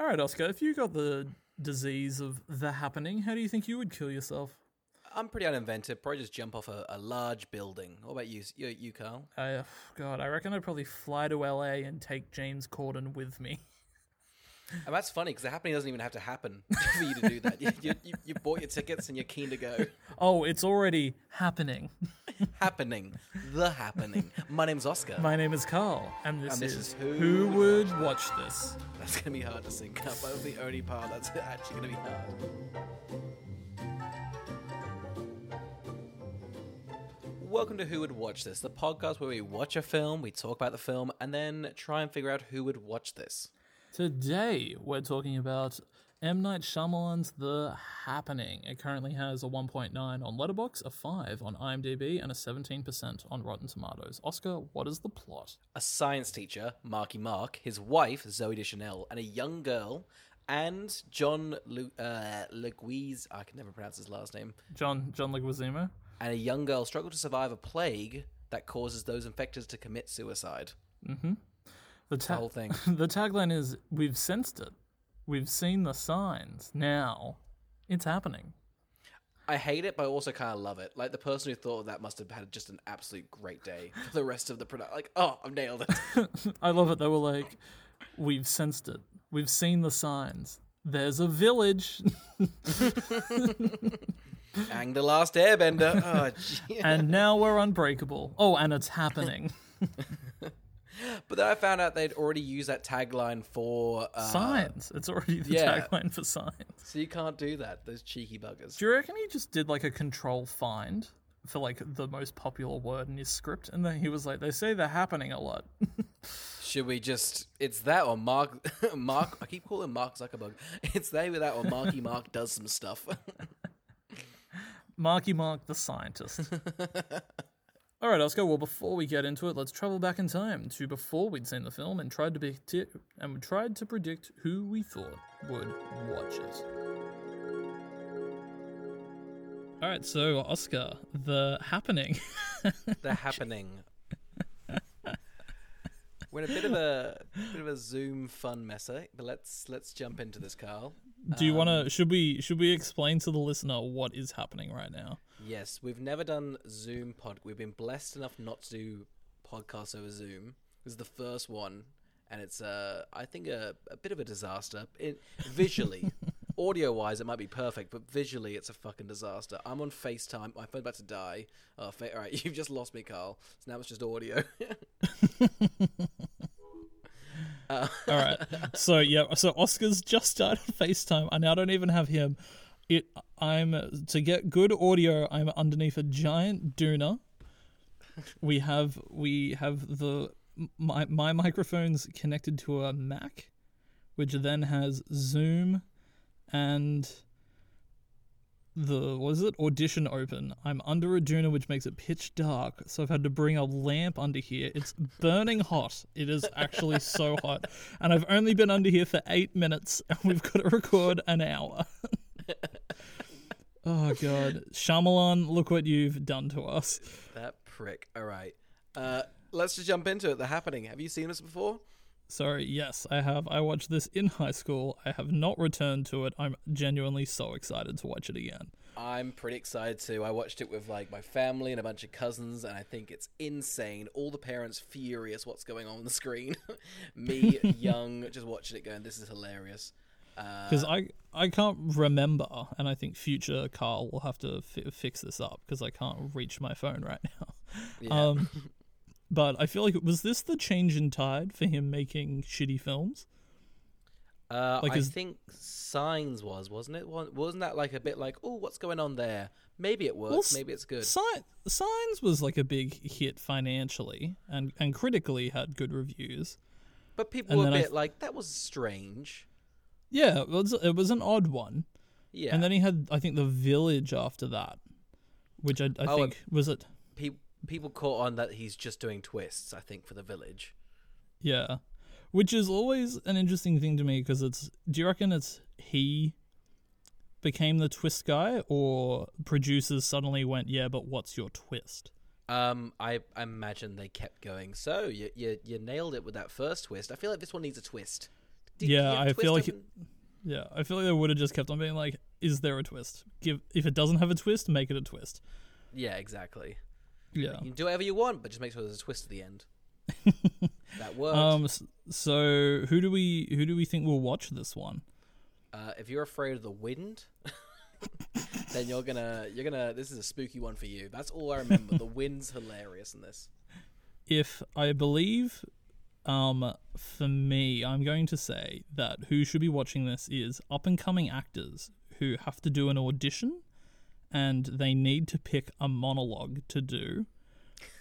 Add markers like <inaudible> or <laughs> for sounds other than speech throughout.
All right, Oscar, if you got the disease of the happening, how do you think you would kill yourself? I'm pretty uninventive. Probably just jump off a, a large building. What about you, you, you Carl? I, God, I reckon I'd probably fly to LA and take James Corden with me. <laughs> And that's funny because the happening doesn't even have to happen <laughs> for you to do that. You, you, you, you bought your tickets and you're keen to go. Oh, it's already happening. <laughs> happening. The happening. My name's Oscar. My name is Carl, and this, And this is, is Who Who Would Would Watch This? That's going to be hard to sync up. That was the only part that's actually going to be hard. Welcome to Who Would Watch This, the podcast where we watch a film, we talk about the film, and then try and figure out who would watch this. Today, we're talking about M. Night Shyamalan's The Happening. It currently has a 1.9 on Letterboxd, a 5 on IMDb, and a 17% on Rotten Tomatoes. Oscar, what is the plot? A science teacher, Marky Mark, his wife, Zooey Deschanel, and a young girl, and John Lu- uh, Leguiz, I can never pronounce his last name, John John Leguizamo? and a young girl struggle to survive a plague that causes those infected to commit suicide. The, The ta- whole thing. <laughs> the tagline is We've sensed it. We've seen the signs. Now it's happening. I hate it, but I also kind of love it. Like the person who thought of that must have had just an absolute great day <laughs> for the rest of the product. Like, oh, I've nailed it. <laughs> I love it. They were like, We've sensed it. We've seen the signs. There's a village. Ang the Last Airbender. Oh, and now we're unbreakable. Oh, and it's happening. But then I found out they'd already used that tagline for uh, Signs. It's already the yeah. tagline for Signs. So you can't do that. Those cheeky buggers. Do you reckon he just did like a control find for like the most popular word in his script? And then he was like, they say they're happening a lot. <laughs> Should we just? It's that or Mark. <laughs> Mark. I keep calling Mark Zuckerberg. <laughs> It's they with that or Marky Mark does some stuff. Marky Mark the scientist. All right, Oscar. Well, before we get into it, let's travel back in time to before we'd seen the film and tried to be and we tried to predict who we thought would watch it. All right, so Oscar, the happening. the <laughs> happening. We're in a bit of a bit of a Zoom fun messer, eh? but let's let's jump into this, Carl. Do you want Um, to? Should we? Should we explain to the listener what is happening right now? Yes, we've never done Zoom pod. We've been blessed enough not to do podcasts over Zoom. This is the first one, and it's uh, I think a, a bit of a disaster. It, visually, <laughs> audio wise, it might be perfect, but visually, it's a fucking disaster. I'm on FaceTime. My phone's about to die. Oh, fa- all right, <laughs> you've just lost me, Carl. So now it's just audio. <laughs> All right. So yeah. So Oscar's just died on <laughs> Facetime. I now don't even have him. It. I'm to get good audio. I'm underneath a giant doona. We have we have the my my microphone's connected to a Mac, which then has Zoom, and the what is it audition open. I'm under a doona which makes it pitch dark, so I've had to bring a lamp under here. It's burning hot. It is actually so <laughs> hot, and I've only been under here for eight minutes, and we've got to record an hour. <laughs> oh god, Shyamalan, look what you've done to us. that prick. All right, uh, let's just jump into it. The happening. Have you seen this before? Sorry, yes, I have. I watched this in high school. I have not returned to it. I'm genuinely so excited to watch it again. I'm pretty excited too. I watched it with like my family and a bunch of cousins, and I think it's insane. All the parents furious what's going on on the screen. <laughs> Me, <laughs> young, just watching it, going, "This is hilarious." Uh, because I I can't remember, and I think future Carl will have to fi- fix this up because I can't reach my phone right <laughs> now. yeah. Um, but I feel like was this the change in tide for him making shitty films? uh, like I is- think Signs was, wasn't it? Wasn't that like a bit like, "Oh, what's going on there?" Maybe it works. Well, maybe it's good. Si- Signs was like a big hit financially and and critically had good reviews. but people and were a bit th- like, "That was strange." Yeah, it was it was an odd one. Yeah. And then he had I think the Village after that, which I, I Oh, think was it. Pe- people caught on that he's just doing twists. I think for the village. Yeah. Which is always an interesting thing to me because it's. Do you reckon it's he became the twist guy or producers suddenly went, yeah, but what's your twist? Um, I, I imagine they kept going. So you, you you nailed it with that first twist. I feel like this one needs a twist. did Yeah, I twist feel like it- Yeah, I feel like they would have just kept on being like, "Is there a twist? Give if it doesn't have a twist, make it a twist." Yeah, exactly. Yeah. You can do whatever you want, but just make sure there's a twist at the end. <laughs> that works. Um. So who do we who do we think will watch this one? Uh, if you're afraid of the wind, <laughs> then you're gonna you're gonna. This is a spooky one for you. That's all I remember. the <laughs> wind's hilarious in this. If I believe, um, for me, I'm going to say that who should be watching this is up and coming actors who have to do an audition, and they need to pick a monologue to do.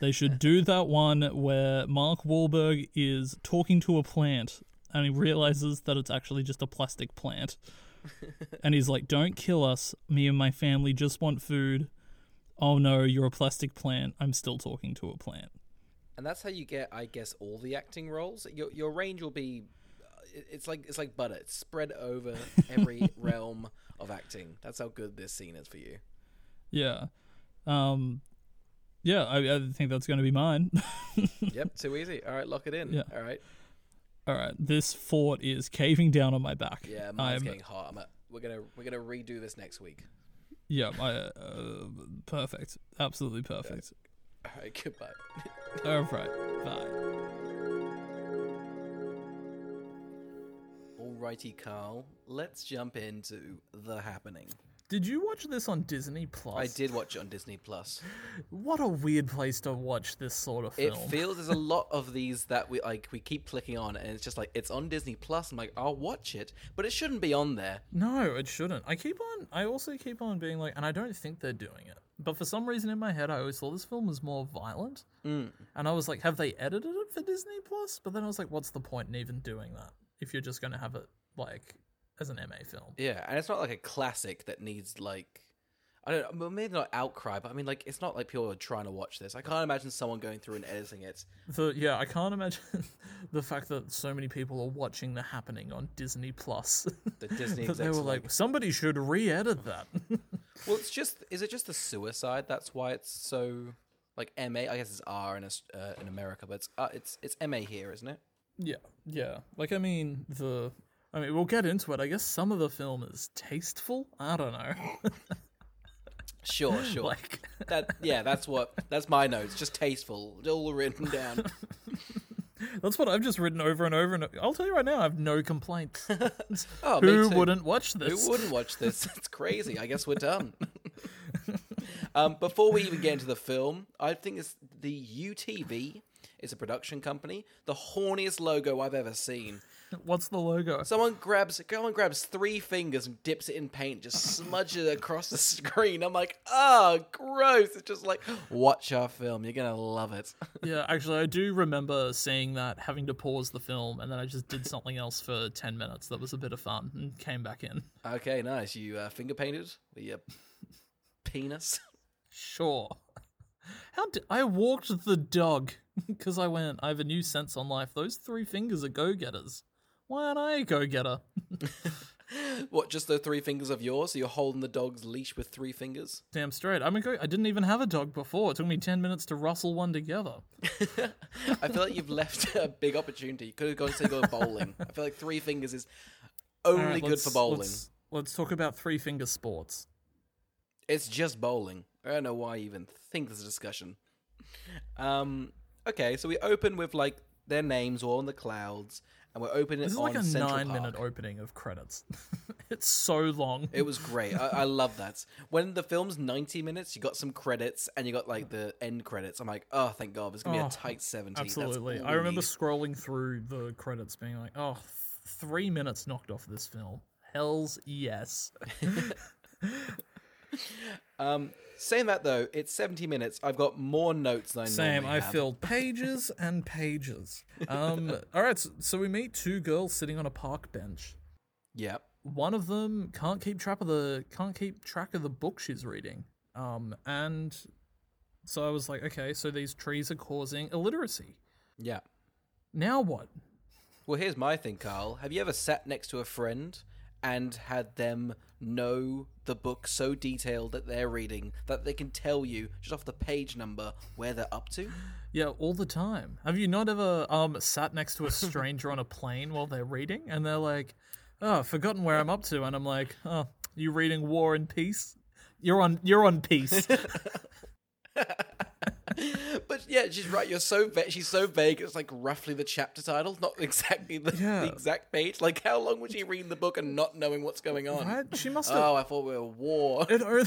They should <laughs> do that one where Mark Wahlberg is talking to a plant and he realizes that it's actually just a plastic plant. <laughs> and he's like, Don't kill us. Me and my family just want food. Oh no, you're a plastic plant. I'm still talking to a plant. And that's how you get, I guess, all the acting roles. Your your range will be. uh, It's like it's like butter. It's spread over <laughs> every realm of acting. That's how good this scene is for you. Yeah. Um yeah, I, I think that's going to be mine. <laughs> Yep, too easy. All right, lock it in. Yeah. All right. All right, this fort is caving down on my back. Yeah, mine's I'm, getting hot. I'm a, we're gonna we're gonna redo this next week. Yeah, I, uh, perfect. Absolutely perfect. All right, goodbye. <laughs> All right, bye. Alrighty, Carl. Let's jump into the happening. Did you watch this on Disney Plus? I did watch it on Disney Plus. What a weird place to watch this sort of film. It feels there's a <laughs> lot of these that we like. We keep clicking on, and it's just like it's on Disney Plus. I'm like, I'll watch it, but it shouldn't be on there. no, it shouldn't. I keep on. I also keep on being like, and I don't think they're doing it. But for some reason in my head, I always thought this film was more violent. Mm. And I was like, have they edited it for Disney Plus? But then I was like, what's the point in even doing that if you're just going to have it like as an MA film? Yeah, and it's not like a classic that needs like. I don't know, maybe not outcry, but I mean, like, it's not like people are trying to watch this. I can't imagine someone going through and editing it. The yeah, I can't imagine <laughs> the fact that so many people are watching the happening on Disney Plus. <laughs> The Disney that they were are like, somebody should re-edit that. <laughs> Well, it's just is it just the suicide? That's why it's so like MA. I guess it's R in uh, in America, but it's uh, it's it's MA here, isn't it? yeah, yeah. Like I mean, the I mean, we'll get into it. I guess some of the film is tasteful. I don't know. <laughs> Sure, sure. like that yeah, that's what that's my notes. Just tasteful, all written down. <laughs> that's what I've just written over and over. And I'll tell you right now, I have no complaints. <laughs> Oh, Who wouldn't watch this? Who wouldn't watch this? It's crazy. I guess we're done. um, before we even get into the film, I think it's the UTV. It's a production company. The horniest logo I've ever seen. <laughs> What's the logo? Someone grabs, someone grabs three fingers and dips it in paint, just smudges it across the screen. I'm like, oh, gross! It's just like, watch our film. You're gonna love it. <laughs> Yeah, actually, I do remember seeing that, having to pause the film, and then I just did something else for 10 minutes that was a bit of fun and came back in. okay, nice. You uh, finger painted with your penis. Sure. How did I walked the dog <laughs> because I went, I have a new sense on life. Those three fingers are go getters. Why aren't I go get her? <laughs> What? Just the three fingers of yours? So you're holding the dog's leash with three fingers? Damn straight. I'm go. I didn't even have a dog before. It took me 10 minutes to rustle one together. <laughs> I feel like you've left a big opportunity. You could have gone to go bowling. I feel like three fingers is only Alright, good for bowling. Let's, let's talk about three finger sports. It's just bowling. I don't know why I even think there's a discussion. Um. Okay, so we open with like their names all in the clouds, and we're opening This is like a Central nine minute opening of credits. <laughs> it's so long. It was great. I, I love that. <laughs> When the film's 90 minutes, you got some credits and you got like the end credits. I'm like, oh, thank God, it's gonna be Oh, a tight 70. Absolutely. I remember scrolling through the credits being like, oh, three minutes knocked off this film. Hell's yes. <laughs> Um, saying that though, it's 70 minutes. I've got more notes than I Same. normally I have. filled pages <laughs> and pages. Um, all right. So, so we meet two girls sitting on a park bench. Yep. One of them can't keep track of the can't keep track of the book she's reading. Um, and so I was like, okay, so these trees are causing illiteracy. Yeah. Now what? Well, here's my thing, Carl. Have you ever sat next to a friend and had them know the book so detailed that they're reading that they can tell you just off the page number where they're up to. Yeah, all the time. Have you not ever um sat next to a stranger on a plane while they're reading and they're like, "Oh, I've forgotten where I'm up to," and I'm like, "Oh, you reading War and Peace? You're on. You're on peace." <laughs> <laughs> but yeah, she's right. You're so va- she's so vague. It's like roughly the chapter title, not exactly the, Yeah. the exact page. Like, how long would she read the book and not knowing what's going on? right? She must have. Oh, I thought we were war. <laughs> It only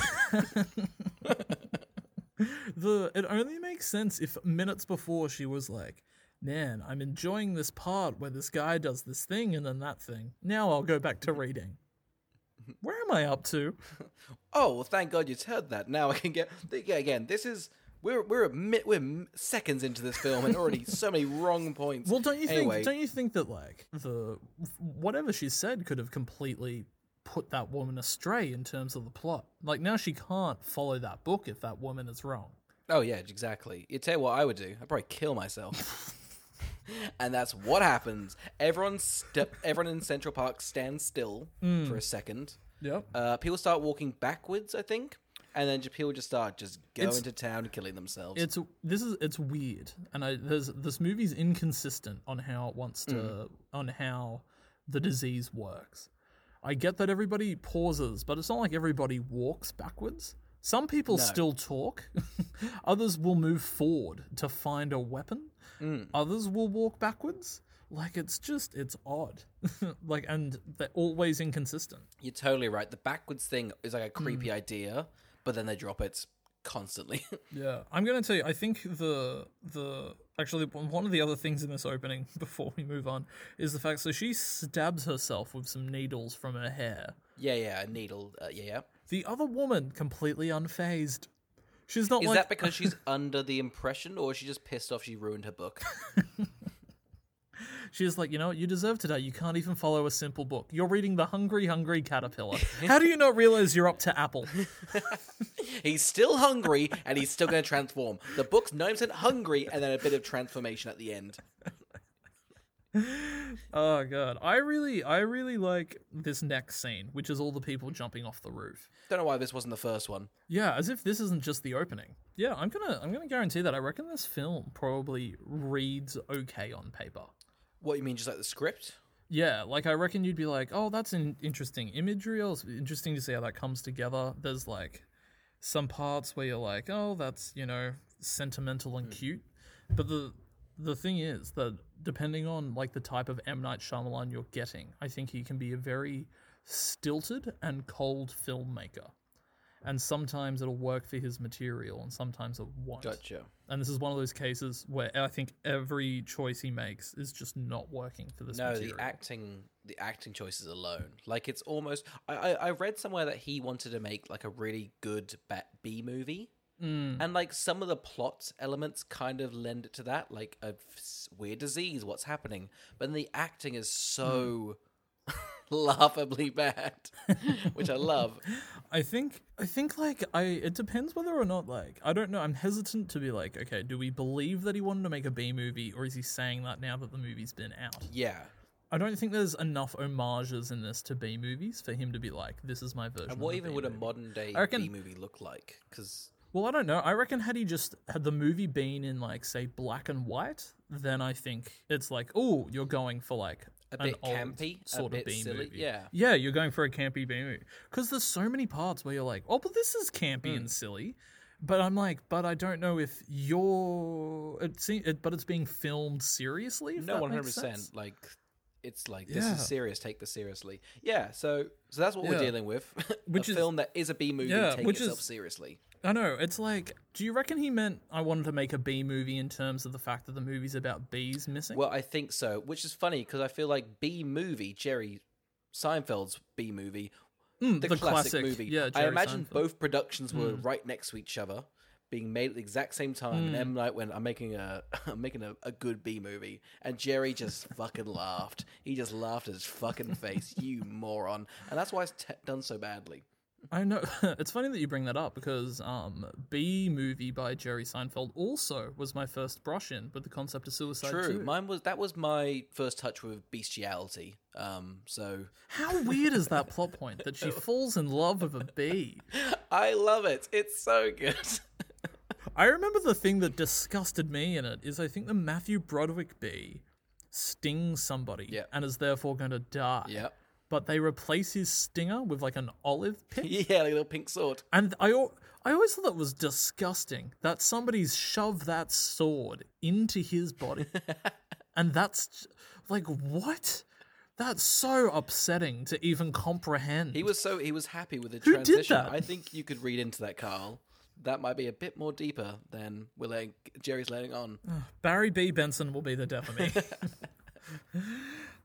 <laughs> the it only makes sense if minutes before she was like, "Man, I'm enjoying this part where this guy does this thing and then that thing. Now I'll go back to reading." Where am I up to? Oh, well, thank God you said that. Now I can get. Yeah, again, this is we're we're a we're seconds into this film and already so many wrong points. Well, don't you Anyway. think? Don't you think that like the whatever she said could have completely put that woman astray in terms of the plot? Like now she can't follow that book if that woman is wrong. Oh yeah, exactly. You tell you what I would do. I'd probably kill myself. <laughs> and that's what happens. Everyone step. Everyone in Central Park stands still Hmm. for a second. Yep. Uh, people start walking backwards, I think, and then people just start just going It's- to town killing themselves. It's this is it's weird, and I there's this movie's inconsistent on how it wants to on how the disease works. I get that everybody pauses, but it's not like everybody walks backwards. Some people still talk. <laughs> Others will move forward to find a weapon. Others will walk backwards. Like it's just it's odd. <laughs> like and they're always inconsistent. You're totally right. The backwards thing is like a creepy Hmm. idea, but then they drop it constantly. <laughs> Yeah, I'm gonna tell you. I think the the actually one one of the other things in this opening <laughs> before we move on is the fact so she stabs herself with some needles from her hair. yeah, yeah, a needle. Uh, yeah, yeah. The other woman completely unfazed. She's not Is like that because she's under the impression, or is she just pissed off she ruined her book? She's like you know what you deserve today. You can't even follow a simple book. You're reading the Hungry Hungry Caterpillar. <laughs> How do you not realize you're up to Apple? <laughs> He's still hungry, and he's still going to transform. The book's 9% hungry, and then a bit of transformation at the end. <laughs> Oh god, I really I really like this next scene, which is all the people jumping off the roof. Don't know why this wasn't the first one. Yeah, as if this isn't just the opening. Yeah, I'm gonna I'm gonna guarantee that. I reckon this film probably reads okay on paper. What you mean, just like the script? Yeah, like I reckon you'd be like, oh, that's an interesting imagery. Or it's interesting to see how that comes together. There's like some parts where you're like, oh, that's you know sentimental and hmm. cute. But the the thing is that depending on like the type of M Night Shyamalan you're getting, I think he can be a very stilted and cold filmmaker. And sometimes it'll work for his material, and sometimes it won't. Gotcha. And this is one of those cases where I think every choice he makes is just not working for this No, material. the acting, the acting choices alone. Like it's almost. I, I, I read somewhere that he wanted to make like a really good B movie, Mm. and like some of the plot elements kind of lend it to that, like a f- weird disease, what's happening. But then the acting is so <laughs> laughably bad, <laughs> which I love. I think I think like I it depends whether or not like I don't know. I'm hesitant to be like, okay, do we believe that he wanted to make a B movie, or is he saying that now that the movie's been out? Yeah. I don't think there's enough homages in this to B movies for him to be like, this is my version. And what even B would a modern day reckon- B movie look like? Because Well, I don't know. I reckon had he just had the movie been in like say black and white, then I think it's like, oh, you're going for like a bit campy, sort a of bit B silly. movie. Yeah. Yeah, you're going for a campy B movie because there's so many parts where you're like, oh, but this is campy and mm. silly. But I'm like, but I don't know if you're. It, se- it but it's being filmed seriously. If no, one hundred percent. Like it's like this Yeah. is serious. Take this seriously. Yeah. So so that's what we're Yeah. dealing with. <laughs> Which a is- film that is a B movie Yeah, taking which itself is- seriously. I know. It's like, do you reckon he meant I wanted to make a B movie in terms of the fact that the movie's about bees missing? Well, I think so. Which is funny because I feel like Bee Movie Jerry Seinfeld's Bee Movie, Mm, the, classic, movie. Yeah, I imagine Seinfeld. Both productions were right next to each other. Being made at the exact same time, Hmm. and M Night went, "I'm making a, <laughs> I'm making a, a good B movie," and Jerry just <laughs> fucking laughed. He just laughed at his fucking face, you moron, and that's why it's t- done so badly. I know <laughs> it's funny that you bring that up because um, Bee Movie by Jerry Seinfeld also was my first brush in with the concept of suicide. True. too. Mine was that was my first touch with bestiality. Um, so How weird is that plot point that she <laughs> falls in love with a bee? I love it. It's so good. <laughs> I remember the thing that disgusted me in it is I think the Matthew Broderick bee stings somebody Yeah. and is therefore going to die. yep. But they replace his stinger with like an olive <laughs> pick. Yeah, like a little pink sword. And I, I always thought that was disgusting that somebody's shoved that sword into his body. <laughs> and that's like, what? That's so upsetting to even comprehend. He was so he was happy with the Who did transition. that? I think you could read into that, Carl. That might be a bit more deeper than we're letting Jerry's letting on. Barry B. Benson will be the death of me. <laughs>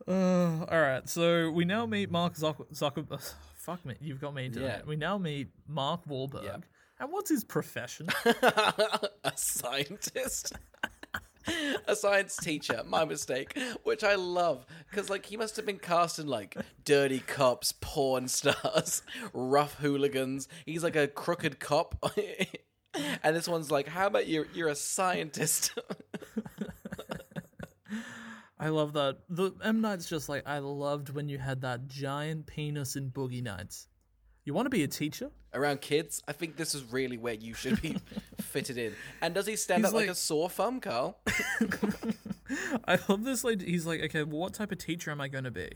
uh, all right, so we now meet Mark Zucker. Zucker uh, fuck me, you've got me today. Yeah. We now meet Mark Wahlberg. Yep. And what's his profession? <laughs> a scientist. a science teacher, my mistake, which I love because like he must have been cast in like dirty cops, porn stars, <laughs> rough hooligans. He's like a crooked cop, <laughs> and this one's like, how about you? You're a scientist. I love that. The M Night's just like I loved when you had that giant penis in Boogie Nights. You want to be a teacher? Around kids, I think this is really where you should be <laughs> fitted in. And does he stand He's up like, like- a sore thumb, Carl? <laughs> I love this. Like he's like, okay, well, what type of teacher am I going to be?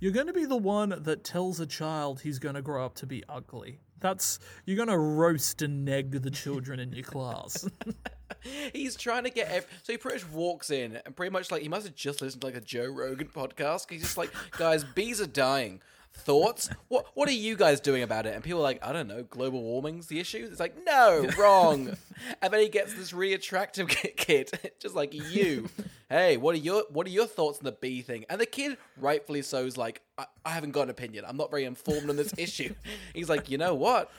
You're going to be the one that tells a child he's going to grow up to be ugly. That's you're to roast and neg the children in your class. <laughs> He's trying to get. Ev- so he pretty much walks in and pretty much like he must have just listened to like a Joe Rogan podcast. He's just like, guys, bees are dying. Thoughts? What What are you guys doing about it? And people are like, I don't know. Global warming's the issue. It's like, no, <laughs> wrong. and then he gets this really attractive kid, <laughs> just like you. <laughs> Hey, what are your What are your thoughts on the bee thing? And the kid, rightfully so, is like, I, I haven't got an opinion. I'm not very informed on this issue. He's like, you know what?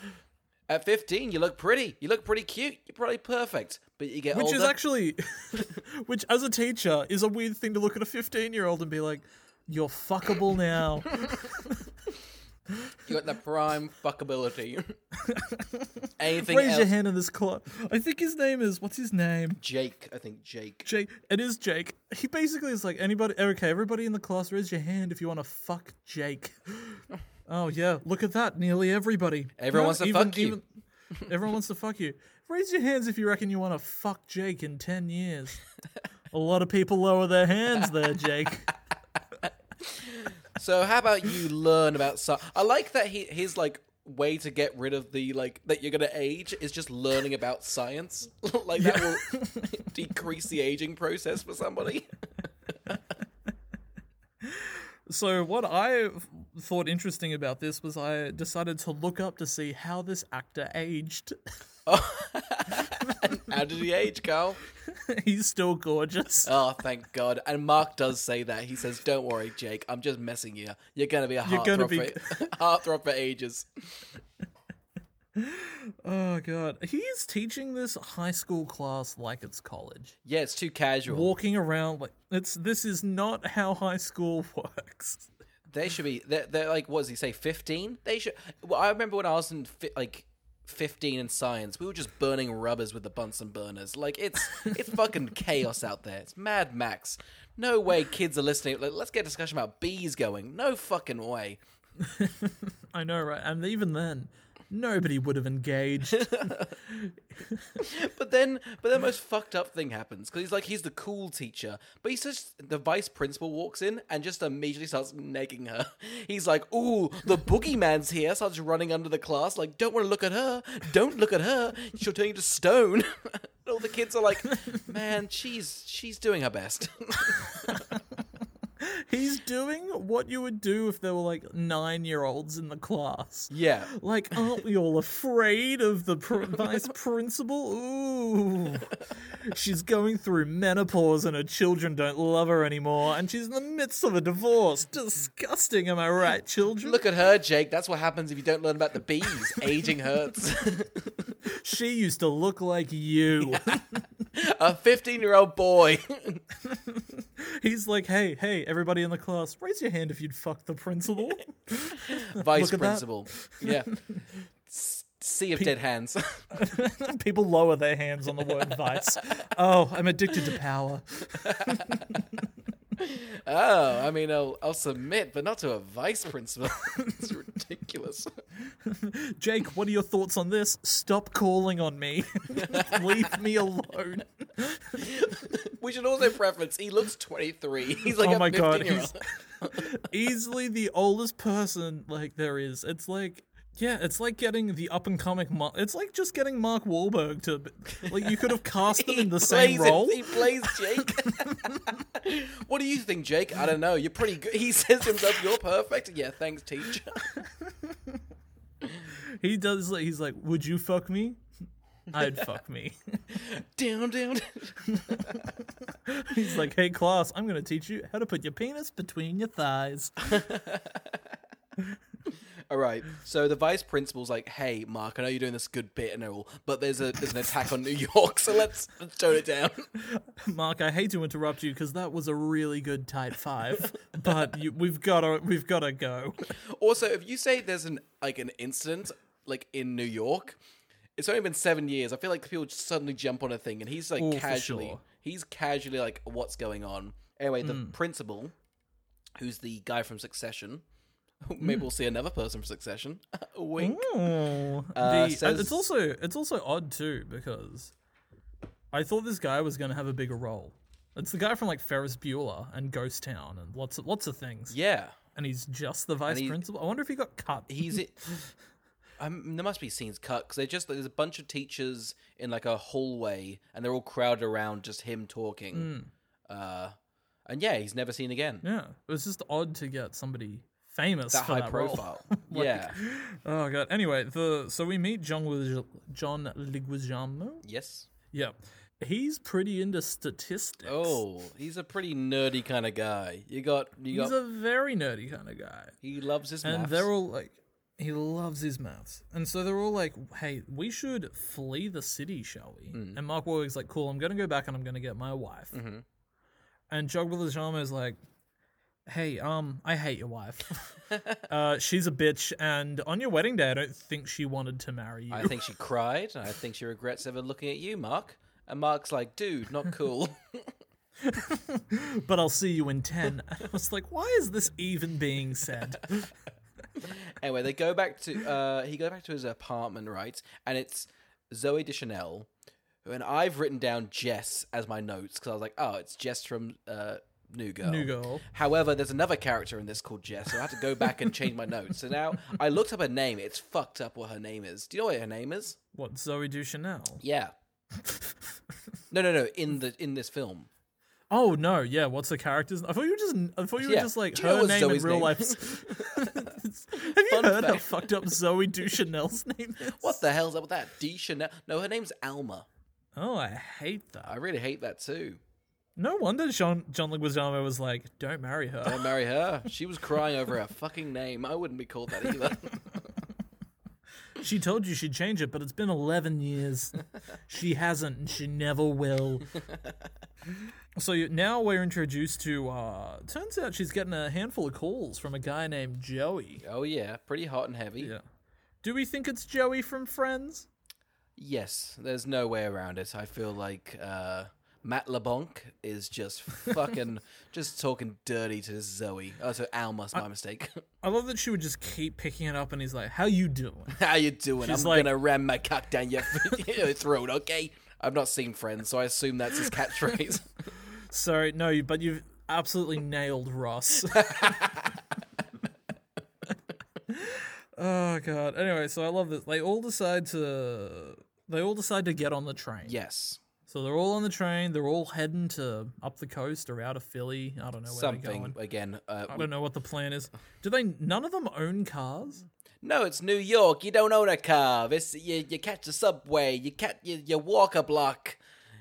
At 15, you look pretty. You look pretty cute. You're probably perfect. But you get which older. is actually, which as a teacher is a weird thing to look at a 15 year old and be like, you're fuckable now. You got the prime fuckability. <laughs> Anything Raise else? your hand in this class. I think his name is what's his name? Jake, I think Jake. Jake. It is Jake. He basically is like anybody. Okay, everybody in the class, raise your hand if you want to fuck Jake. Oh yeah, look at that. Nearly everybody. Everyone No, wants to fuck you. everyone wants to fuck you. Raise your hands if you reckon you want to fuck Jake in ten years. A lot of people lower their hands there, Jake. <laughs> So how about you learn about science? I like that he his like way to get rid of the like that you're gonna age is just learning about science. <laughs> like that will <laughs> decrease the aging process for somebody. <laughs> So what I thought interesting about this was I decided to look up to see how this actor aged. <laughs> How did he age, Carl? <laughs> He's still gorgeous. Oh, thank God. And Mark does say that. He says, Don't worry, Jake. I'm just messing you. You're going to be a heartthrob, be- for, <laughs> heartthrob for ages. Oh god, he is teaching this high school class like it's college. Yeah, it's too casual. Walking around like it's this is not how high school works. They should be. They're, they're like, what does he say? Fifteen? They should. Well, I remember when I was in fi- like fifteen in science, we were just burning rubbers with the Bunsen burners. Like it's it's fucking <laughs> chaos out there. It's Mad Max. No way, kids are listening. Like, let's get a discussion about bees going. No fucking way. <laughs> I know, right? And even then, nobody would have engaged. <laughs> But then, but the most fucked up thing happens because he's like he's the cool teacher, but he's just the vice principal walks in and just immediately starts negging her. He's like, "Ooh, the boogeyman's here!" Starts running under the class, like, "Don't want to look at her! Don't look at her! She'll turn you to stone." <laughs> All the kids are like, "Man, she's she's doing her best." <laughs> <laughs> He's doing what you would do if there were like nine year olds in the class. yeah, Like, aren't we all afraid of the pr- <laughs> vice principal? Ooh. She's going through menopause and her children don't love her anymore, and she's in the midst of a divorce. Disgusting, am I right, children? look at her, Jake. That's what happens if you don't learn about the bees. <laughs> Aging hurts. She used to look like you. a fifteen-year-old boy. He's like, hey, hey, everybody in the class, raise your hand if you'd fuck the principal. <laughs> vice Look at that. principal. Yeah. S- sea of dead hands. <laughs> People lower their hands on the word vice. <laughs> Oh, I'm addicted to power. Oh, I mean, I'll, I'll submit, but not to a vice principal. <laughs> it's ridiculous. <laughs> Jake, what are your thoughts on this? Stop calling on me. <laughs> Leave me alone. We should also preference he looks 23. He's like oh my god, he's easily the oldest person like there is. It's like yeah, it's like getting the up and coming. Mar- it's like just getting Mark Wahlberg to like you could have cast them <laughs> in the same it. role. He plays Jake. <laughs> what do you think, Jake? I don't know. You're pretty good. He says to himself, "You're perfect." Yeah, thanks, teacher. <laughs> He does. Like, he's like, "Would you fuck me?" I'd fuck me. down, down. He's like, "Hey, class, I'm gonna teach you how to put your penis between your thighs." All right. So the vice principal's like, "Hey, Mark, I know you're doing this good bit and all, but there's a there's an attack on New York, so let's, let's tone it down." <laughs> Mark, I hate to interrupt you because that was a really good tight five, but you, we've gotta we've gotta go. Also, if you say there's an like an incident like in New York, it's only been seven years. I feel like people just suddenly jump on a thing, and he's like Oh, casually, sure. he's casually like, "What's going on?" Anyway, the Hmm. principal, who's the guy from Succession, <laughs> Hmm. maybe we'll see another person for Succession. <laughs> Wink. Uh, the, says- it's also it's also odd too because I thought this guy was going to have a bigger role. It's the guy from like Ferris Bueller and Ghost Town and lots of lots of things. Yeah, And he's just the vice he- principal. I wonder if he got cut. he's it. Um, <laughs> there must be scenes cut because they just there's a bunch of teachers in like a hallway and they're all crowded around just him talking. Uh, and yeah, he's never seen again. yeah, it was just odd to get somebody famous That for high that profile. <laughs> Like- yeah. <laughs> Oh god. Anyway, the so we meet John John Leguizamo. Yes. Yeah, he's pretty into statistics. Oh, he's a pretty nerdy kind of guy. You got you he's got. a very nerdy kind of guy. he loves his and maths. they're all like he loves his maths and so they're all like hey we should flee the city shall we Hmm. and mark Wahlberg's like cool i'm gonna go back and i'm gonna get my wife Mhm. and Jog is like hey um i hate your wife <laughs> <laughs> uh she's a bitch and on your wedding day i don't think she wanted to marry you I think she cried, and I think she regrets ever looking at you, Mark. And Mark's like, "Dude, not cool." <laughs> but i'll see you in 10 and i was like why is this even being said anyway, they go back to uh, he goes back to his apartment, right? And it's Zooey Deschanel, and I've written down Jess as my notes because I was like, "Oh, it's Jess from uh, New Girl." new girl However, there's another character in this called Jess, so I had to go back and change my <laughs> notes. So now I looked up her name. It's fucked up what her name is. Do you know what her name is? what Zooey Deschanel Yeah. <laughs> no, no, no. In the in this film. Oh no, yeah. What's the character's? I thought you were just. I thought you were Yeah. just like Do you know her name Zoe's in real name life. <laughs> Have you Fun heard how fact. fucked up Zooey Deschanel's name is? What the hell's up with that? D Chanel? No, her name's Alma. Oh, I hate that. I really hate that too. No wonder John John Leguizamo was like, "Don't marry her." Don't marry her. <laughs> She was crying over her fucking name. I wouldn't be called that either. <laughs> She told you she'd change it, but it's been eleven years. <laughs> she hasn't, and she never will. so you, now we're introduced to. uh Turns out she's getting a handful of calls from a guy named Joey. oh yeah, pretty hot and heavy. Yeah. Do we think it's Joey from Friends? Yes, there's no way around it. I feel like uh, Matt LeBlanc is just <laughs> fucking just talking dirty to Zoe. Oh, so Alma's my mistake. <laughs> I love that she would just keep picking it up, and he's like, "How you doing?" <laughs> How you doing? She's I'm like- gonna ram my cock down your, your throat, okay? I've not seen Friends, so I assume that's his catchphrase. Sorry, no, but you've absolutely nailed Ross. oh god. Anyway, so I love this. They all decide to they all decide to get on the train. yes, So they're all on the train. They're all heading to up the coast or out of Philly. I don't know where they're something going. again. Uh, I don't know what the plan is. Do they? None of them own cars. No, it's New York. You don't own a car. This you, you catch the subway. You catch you, you walk a block.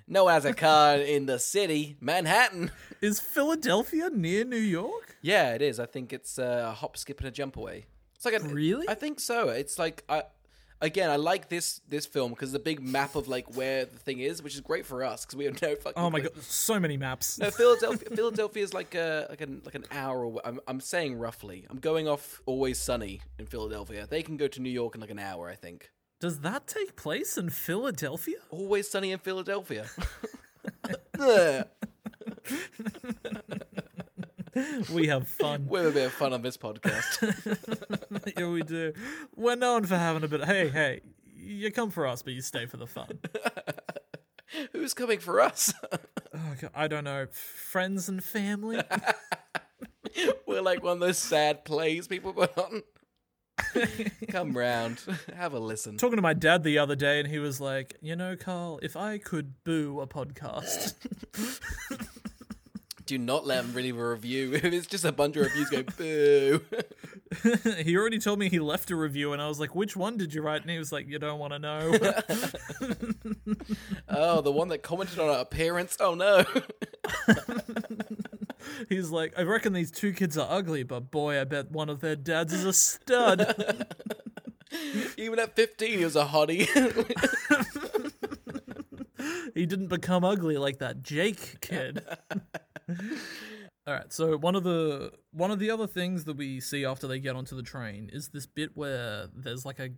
No one has a car <laughs> in the city, Manhattan. Is Philadelphia near New York? Yeah, it is. I think it's uh, a hop, skip, and a jump away. It's like a Really? I think so. It's like I, Again, I like this this film because the big map of like where the thing is, which is great for us because we have no fucking. Oh my clue. god, so many maps. No, Philadelphia. Philadelphia is like a like an like an hour. Away. I'm I'm saying roughly. I'm going off Always Sunny in Philadelphia. They can go to New York in like an hour, I think. Does that take place in Philadelphia? Always Sunny in Philadelphia. <laughs> <laughs> <laughs> We have fun. we have a bit of fun on this podcast. <laughs> yeah, we do. We're known for having a bit. Of, hey, hey, you come for us, but you stay for the fun. <laughs> Who's coming for us? Oh, God, I don't know. Friends and family. We're like one of those sad plays people put on. Come round, have a listen. Talking to my dad the other day, and he was like, "You know, Carl, if I could boo a podcast, Do not let him really leave a review. <laughs> It's just a bunch of reviews go boo. <laughs> he already told me he left a review, and I was like, "Which one did you write?" And he was like, "You don't want to know." <laughs> Oh, the one that commented on our appearance. Oh no. He's like, "I reckon these two kids are ugly, but boy, I bet one of their dads is a stud." Even at 15, he was a hottie. he didn't become ugly like that Jake kid. All right, so one of the one of the other things that we see after they get onto the train is this bit where there's like a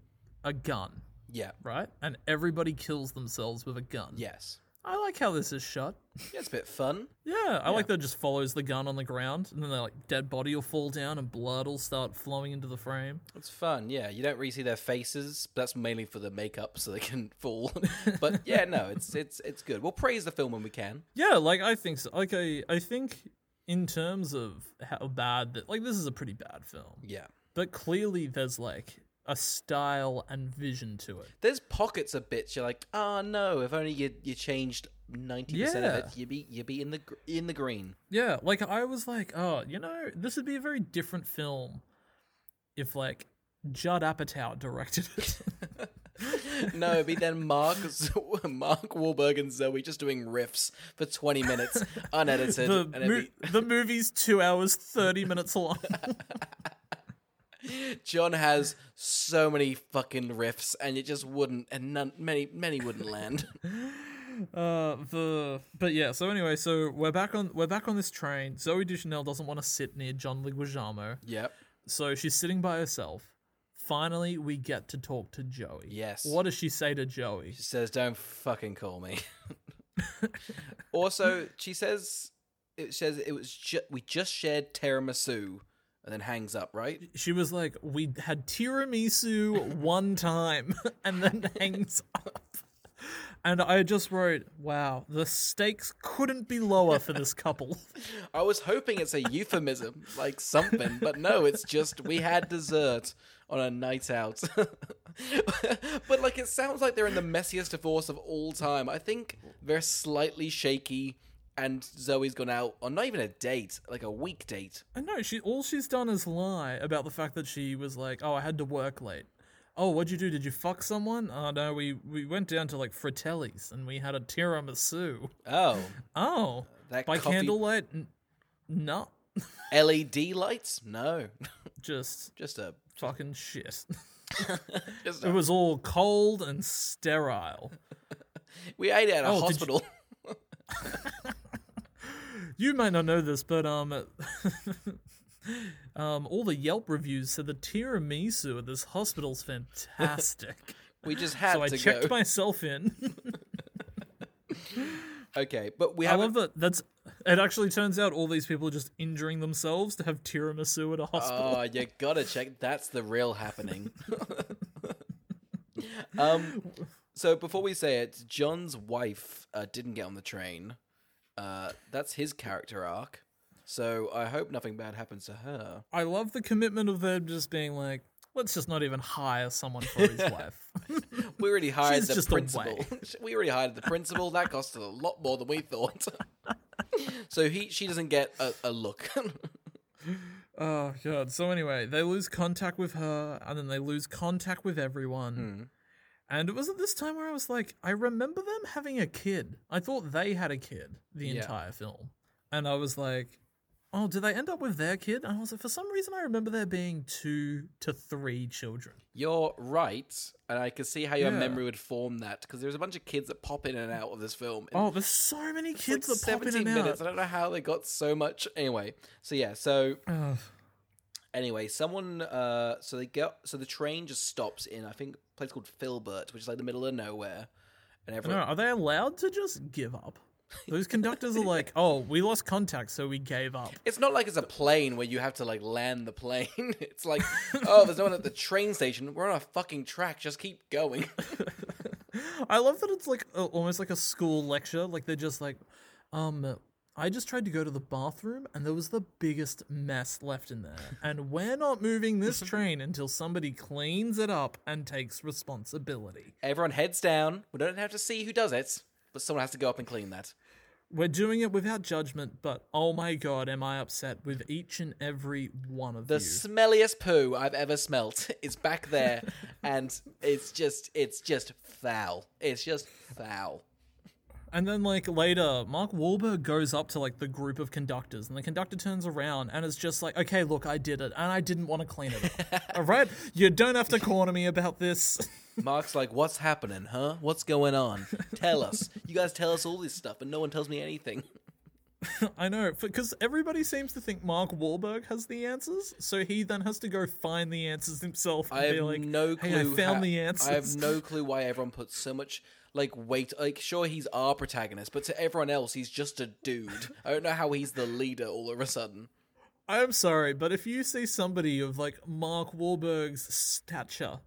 a gun, yeah. right? And everybody kills themselves with a gun. Yes. I like how this is shot. Yeah, it's a bit fun. Yeah, I like that it just follows the gun on the ground and then the like dead body will fall down and blood will start flowing into the frame. It's fun. Yeah, you don't really see their faces. But that's mainly for the makeup so they can <laughs> fall. <laughs> but yeah, no, it's it's it's good. We'll praise the film when we can. Yeah, like I think so. Like I I think in terms of how bad that like this is a pretty bad film. Yeah. But clearly there's like a style and vision to it. There's pockets of bits you're like, oh no, if only you you changed ninety percent of it, you'd be you'd be in the in the green. Yeah, like I was like, oh, you know, this would be a very different film if like Judd Apatow directed it. <laughs> No, it'd be then Mark Mark Wahlberg and Zoe just doing riffs for twenty minutes, <laughs> unedited, the and mo- be the movie's 2 hours 30 minutes long. <laughs> John has so many fucking riffs, and it just wouldn't, and none, many, many wouldn't land. <laughs> Uh, the but yeah. So anyway, so we're back on we're back on this train. Zooey Deschanel doesn't want to sit near John Leguizamo, yep. so she's sitting by herself. Finally, we get to talk to Joey. Yes. What does she say to Joey? She says, "Don't fucking call me." <laughs> also, she says, "It says it was ju- we just shared tiramisu," and then hangs up. Right? <laughs> She was like, "We had tiramisu one time," <laughs> and then hangs up. And I just wrote, "Wow, the stakes couldn't be lower for this couple." <laughs> I was hoping it's a euphemism, like something, but no, it's just we had dessert on a night out. but like, it sounds like they're in the messiest divorce of all time. I think they're slightly shaky, and Zoe's gone out on not even a date, like a week date. I know she all she's done is lie about the fact that she was like, "Oh, I had to work late." Oh, what'd you do? Did you fuck someone? Oh no, we we went down to like Fratelli's and we had a tiramisu. Oh, <laughs> Oh, that by coffee- candlelight? N- no, <laughs> LED lights? No, <laughs> just just a fucking shit. just it a, was all cold and sterile. we ate it at a Oh, hospital. You might not know this, but um, <laughs> um, all the Yelp reviews said the tiramisu at this hospital's fantastic. <laughs> We just had so I to checked go. myself in. <laughs> Okay, but we I have love that. That's it. Actually, turns out all these people are just injuring themselves to have tiramisu at a hospital. Oh, you gotta check. That's the real happening. um, so before we say it, John's wife uh, didn't get on the train. Uh, that's his character arc. So I hope nothing bad happens to her. I love the commitment of them just being like, let's just not even hire someone for his <laughs> wife. We already <laughs> hired She's the principal. <laughs> we already hired the principal. That costed a lot more than we thought. so he, she doesn't get a, a look. oh god. So anyway, they lose contact with her, and then they lose contact with everyone. Hmm. And it was at this time where I was like, I remember them having a kid. I thought they had a kid the Yeah. entire film, and I was like, Oh, did they end up with their kid? And I was like, for some reason, I remember there being two to three children. You're right, and I can see how your Yeah. memory would form that because there's a bunch of kids that pop in and out of this film. Oh, there's so many kids like that pop in 17 and minutes. I don't know how they got so much. Anyway, so yeah, so Ugh. anyway, someone, uh, so they go, so the train just stops in I think place called Filbert, which is like the middle of nowhere, and No, everyone. are they allowed to just give up? Those conductors are like, oh, we lost contact, so we gave up. It's not like it's a plane where you have to like land the plane. <laughs> It's like, oh, there's no one at the train station. We're on a fucking track. Just keep going. <laughs> I love that it's like a, almost like a school lecture. Like they're just like, um, I just tried to go to the bathroom and there was the biggest mess left in there. <laughs> And we're not moving this <laughs> train until somebody cleans it up and takes responsibility. Everyone heads down. We don't have to see who does it, but someone has to go up and clean that. We're doing it without judgment, but oh my god, am I upset with each and every one of them? The you. smelliest poo I've ever smelt <laughs> is back there, and it's just, it's just foul. It's just foul. And then, like, later, Mark Wahlberg goes up to, like, the group of conductors, and the conductor turns around and is just like, okay, look, I did it, and I didn't want to clean it up. <laughs> All right? You don't have to corner me about this. <laughs> Mark's like, "What's happening, huh? What's going on? Tell us. You guys tell us all this stuff, and no one tells me anything." <laughs> I know, because everybody seems to think Mark Wahlberg has the answers, so he then has to go find the answers himself I have like, no clue. hey, I found how- the answers. I have no clue why everyone puts so much like weight. Like, sure, he's our protagonist, but to everyone else, he's just a dude. <laughs> I don't know how he's the leader all of a sudden. I'm sorry, but if you see somebody of like Mark Wahlberg's stature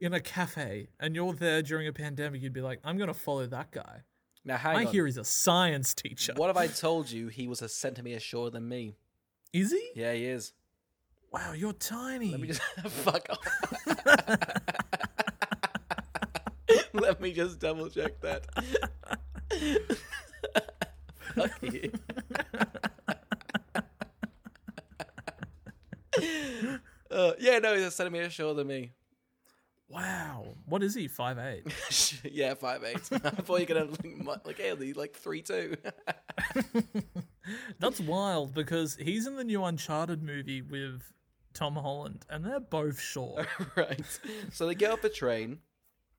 in a cafe and you're there during a pandemic, you'd be like, I'm gonna follow that guy. Now, hang I on. hear he's a science teacher. What have I <laughs> told you? He was a centimeter shorter than me. Is he? Yeah, he is. Wow, you're tiny. Let me just <laughs> fuck off. <laughs> Let me just double check that. fuck you. <laughs> Uh, yeah, no, he's a centimeter shorter than me. Wow. What is he? Five eight. <laughs> yeah, five eight. I thought you were gonna like, like like three two. That's wild because he's in the new Uncharted movie with Tom Holland, and they're both short. right. So they get off the train.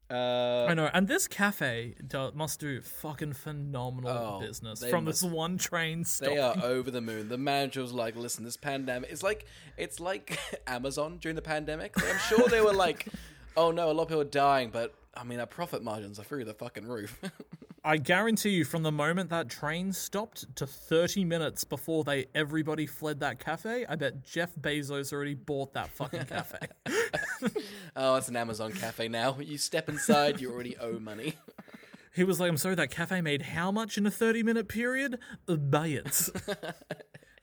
Uh, I know, and this cafe do, must do fucking phenomenal Oh, business from must- this one train stop. They are <laughs> over the moon. The manager was like, "Listen, this pandemic. It's like it's like <laughs> Amazon during the pandemic. Like, I'm sure they were like, <laughs> oh no, a lot of people are dying, but I mean, our profit margins are through the fucking roof." I guarantee you, from the moment that train stopped to 30 minutes before they everybody fled that cafe, I bet Jeff Bezos already bought that fucking <laughs> cafe. <laughs> oh, it's an Amazon cafe now. You step inside, you already owe money. he was like, "I'm sorry, that cafe made how much in a 30 minute period? Buy <laughs> it."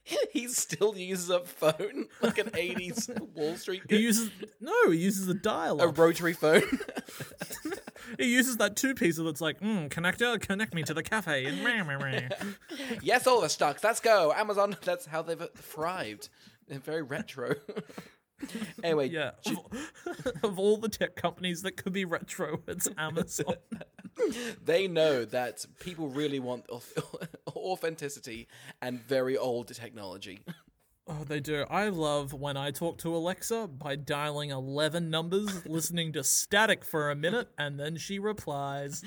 <laughs> he still uses a phone <laughs> like an '80s Wall Street. he uses no, he uses a dial. a rotary phone. <laughs> He uses that two piecer that's like, mm, connector, connect me to the cafe. And meh, meh, meh. yes, all the stocks. Let's go, Amazon. That's how they've thrived. They're very retro. <laughs> anyway, yeah, of, <laughs> of all the tech companies that could be retro, it's Amazon. <laughs> they know that people really want authenticity and very old technology. oh, they do. I love when I talk to Alexa by dialing 11 numbers, listening to static for a minute, and then she replies.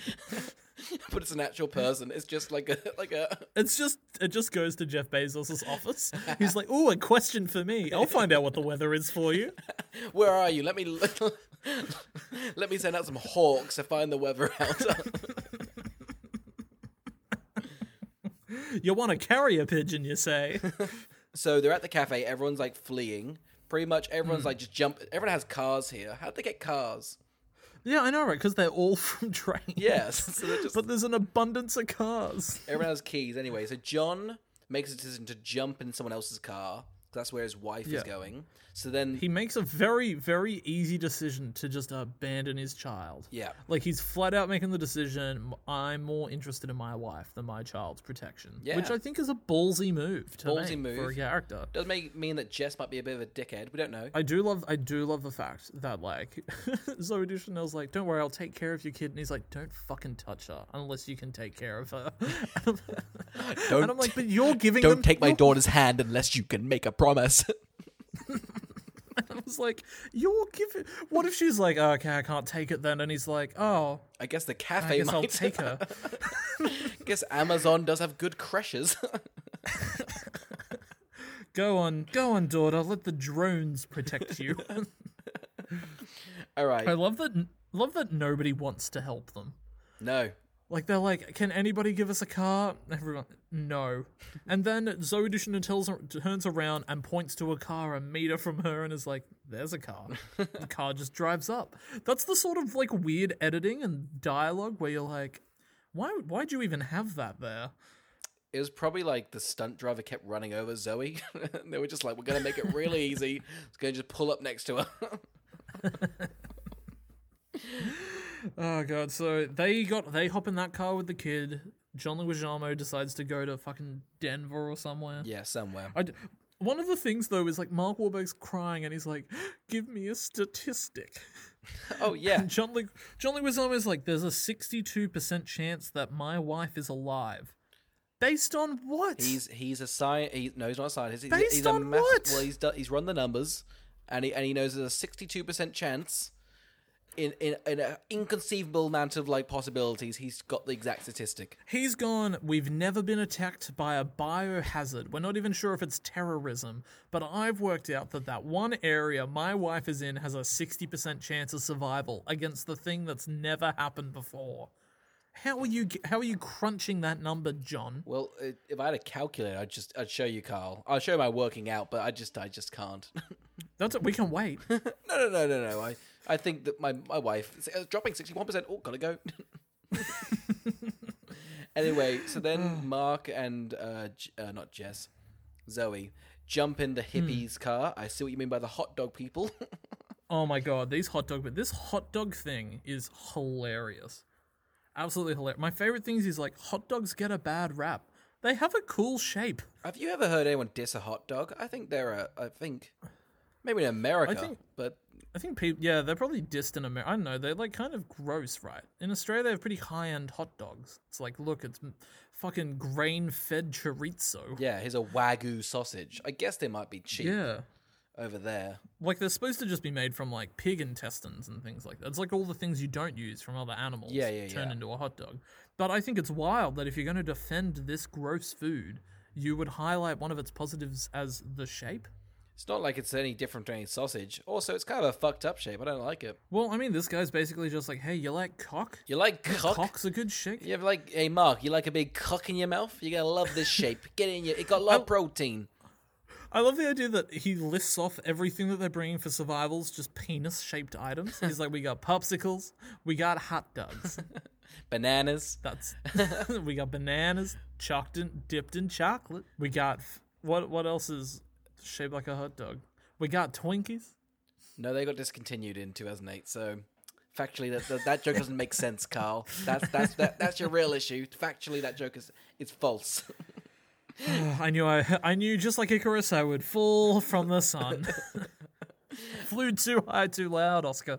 <laughs> but it's an actual person. It's just like a like a. It's just, it just goes to Jeff Bezos's office. He's like, oh, a question for me. I'll find out what the weather is for you. <laughs> Where are you? Let me <laughs> let me send out some hawks to find the weather out. You want to carry a carrier pigeon, you say? so they're at the cafe. Everyone's like fleeing. Pretty much everyone's hmm. like just jump. Everyone has cars here. How'd they get cars? Yeah, I know, right? Because they're all <laughs> from trains. Yes. So they're just But there's an abundance of cars. Everyone has keys anyway. So John makes a decision to jump in someone else's car That's where his wife Yeah. is going. So then, He makes a very, very easy decision to just abandon his child. yeah, Like he's flat out making the decision. I'm more interested in my wife than my child's protection, Yeah. which I think is a ballsy move. To Ballsy make for a character. does make mean that Jess might be a bit of a dickhead. We don't know. I do love, I do love the fact that like <laughs> Zooey Deschanel's like, "Don't worry, I'll take care of your kid," and he's like, "Don't fucking touch her unless you can take care of her." <laughs> and Don't I'm like, "But you're giving don't them, take my daughter's hand unless you can make a promise. <laughs> I was like, "You're giving." What if she's like, oh, "Okay, I can't take it then," and he's like, "Oh, I guess the I cafe guess might. I'll take her." I <laughs> guess Amazon does have good creches. <laughs> Go on, go on, daughter. Let the drones protect you. <laughs> All right. I love that. Love that nobody wants to help them. No. Like they're like, can anybody give us a car? Everyone, no. And then Zooey Deschanel tells turns around and points to a car a meter from her and is like, "There's a car." the <laughs> car just drives up. That's the sort of like weird editing and dialogue where you're like, "Why? Why'd you even have that there?" It was probably like the stunt driver kept running over Zooey. <laughs> they were just like, we're going to make it really easy. It's going to just pull up next to her. <laughs> Oh god, so they got they hop in that car with the kid. John Leguizamo decides to go to fucking Denver or somewhere. yeah, somewhere. I d- one of the things though is like Mark Wahlberg's crying and he's like, "Give me a statistic." <laughs> Oh, yeah. And John Le- John Leguizamo is like, "There's a 62% chance that my wife is alive." Based on what? He's he's a science. He, no, he's not a scientist. He's, Based he's a on math- what? Well, he's done, he's run the numbers, and he and he knows there's a sixty-two percent chance. In, in in an inconceivable amount of like possibilities, he's got the exact statistic. He's gone, we've never been attacked by a biohazard. We're not even sure if it's terrorism, but I've worked out that that one area my wife is in has a 60% chance of survival against the thing that's never happened before. How are you how are you crunching that number, John? Well, if I had a calculator, I'd just I'd show you, Carl. I'll show my working out, but I just I just can't. <laughs> That's it. We can wait. <laughs> no, no, no, no, no. I I think that my my wife is uh, dropping sixty-one percent. Oh, gotta go. <laughs> anyway, so then <sighs> Mark and uh, J- uh, not Jess, Zooey jump in the hippies' car. I see what you mean by the hot dog people. <laughs> Oh my god, these hot dog, but this hot dog thing is hilarious. Absolutely hilarious. My favorite things is like hot dogs get a bad rap. They have a cool shape. Have you ever heard anyone diss a hot dog? I think they're a. I think maybe in America, think- but I think people, yeah, they're probably in America. I don't know. They're like kind of gross, right? In Australia, they have pretty high end hot dogs. It's like, look, it's fucking grain fed chorizo. yeah, here's a wagyu sausage. I guess they might be cheap Yeah. over there. Like they're supposed to just be made from like pig intestines and things like that. It's like all the things you don't use from other animals Yeah, yeah, turn yeah. into a hot dog. But I think it's wild that if you're going to defend this gross food, you would highlight one of its positives as the shape. It's not like it's any different to any sausage. Also, it's kind of a fucked up shape. I don't like it. Well, I mean, this guy's basically just like, hey, you like cock? You like cock? Cock's a good shape. You have like, hey Mark, you like a big cock in your mouth? You're gonna love this shape. <laughs> Get in your. It got a lot of protein. I love the idea that he lists off everything that they're bringing for survivals, just penis shaped items. <laughs> He's like, we got popsicles, we got hot dogs. <laughs> Bananas. That's we got bananas, chucked in, dipped in chocolate. We got what? What else is shaped like a hot dog? We got Twinkies. No, they got discontinued in 2008. So, factually, that that, that joke doesn't make sense, Carl. That's that's that, that's your real issue. Factually, that joke is it's false. <sighs> I knew I, I knew just like Icarus, I would fall from the sun. <laughs> Flew too high, too loud, Oscar.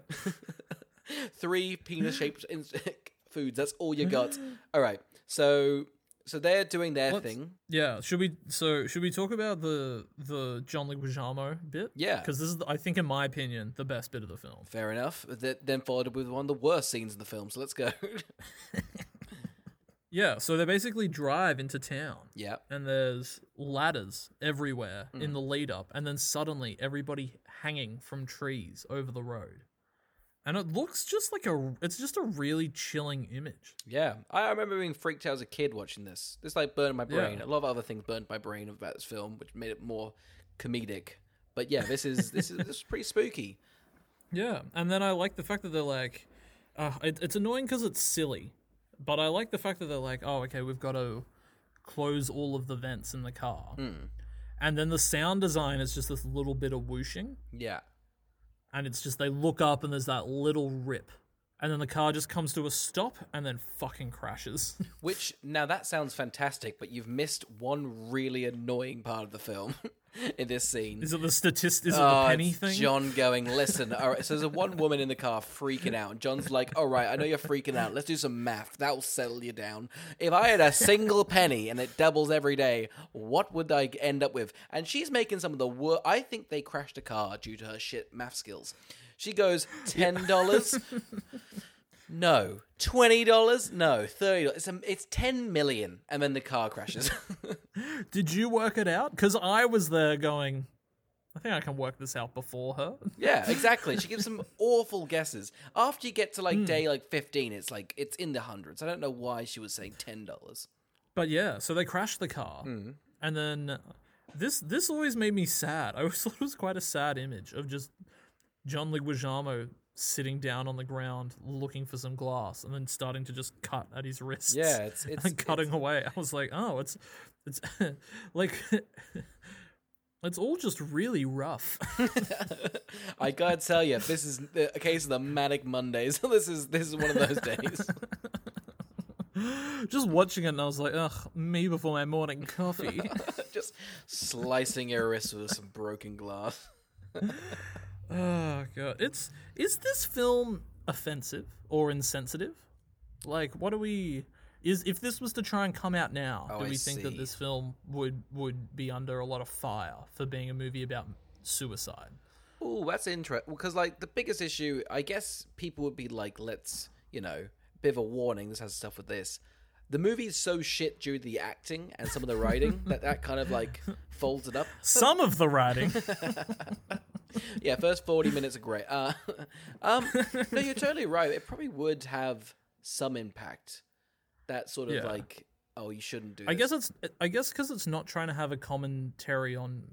Three penis-shaped <laughs> foods. That's all you got. All right. So so they're doing their Let's- thing. Yeah, should we? So should we talk about the the John Leguizamo bit? Yeah. because this is, I think, in my opinion, the best bit of the film. Fair enough. That then followed up with one of the worst scenes in the film. So let's go. <laughs> Yeah, so they basically drive into town. yeah. and there's ladders everywhere Mm. in the lead up, and then suddenly everybody hanging from trees over the road. And it looks just like a it's just a really chilling image. Yeah, I remember being freaked out as a kid watching this. This like burned my brain. Yeah. A lot of other things burned my brain about this film, which made it more comedic. But yeah, this is this is this is pretty spooky. Yeah, and then I like the fact that they're like, uh, it, it's annoying because it's silly, but I like the fact that they're like, oh, okay, we've got to close all of the vents in the car, and then the sound design is just this little bit of whooshing, Yeah. And it's just they look up and there's that little rip, and then the car just comes to a stop and then fucking crashes. <laughs> Which now that sounds fantastic, but you've missed one really annoying part of the film <laughs> in this scene. is it the statist? Is it the uh, penny thing? John <laughs> going, listen, all right. So there's a one woman in the car freaking out. And John's like, all right, I know you're freaking out. Let's do some math. That'll settle you down. If I had a single penny and it doubles every day, what would I end up with? And she's making some of the worst. I think they crashed a car due to her shit math skills. She goes, $10? <laughs> no. $20? No. $30? It's, a, it's 10 million. And then the car crashes. <laughs> Did you work it out? Because I was there going. I think I can work this out before her. Yeah, <laughs> exactly. She gives some awful guesses. After you get to like day like fifteen, it's like it's in the hundreds. I don't know why she was saying ten dollars. But yeah, so they crashed the car, Hmm. and then this this always made me sad. I always thought it was quite a sad image of just John Leguizamo sitting down on the ground looking for some glass, and then starting to just cut at his wrists. Yeah, it's <laughs> it's, then cutting away. I was like, oh, it's it's <laughs> like <laughs> it's all just really rough. I gotta tell you, this is the- a case of the manic Mondays. this is this is one of those days. just watching it, and I was like, ugh, me before my morning coffee. Just slicing your wrist with some broken glass. Oh god, it's is this film offensive or insensitive? Like, what do we? Is if this was to try and come out now, Oh, do I we think that this film would would be under a lot of fire for being a movie about suicide? Oh, that's interesting. Because like the biggest issue, I guess people would be like, let's you know, bit of a warning. This has stuff with this. The movie is so shit due to the acting and some of the writing that that kind of like folds it up. <laughs> Some of the writing, <laughs> <laughs> Yeah, first forty minutes are great. Uh, <laughs> um, no, you're totally right. It probably would have some impact. That sort of Yeah. like, oh, you shouldn't do. I this. guess it's I guess because it's not trying to have a commentary on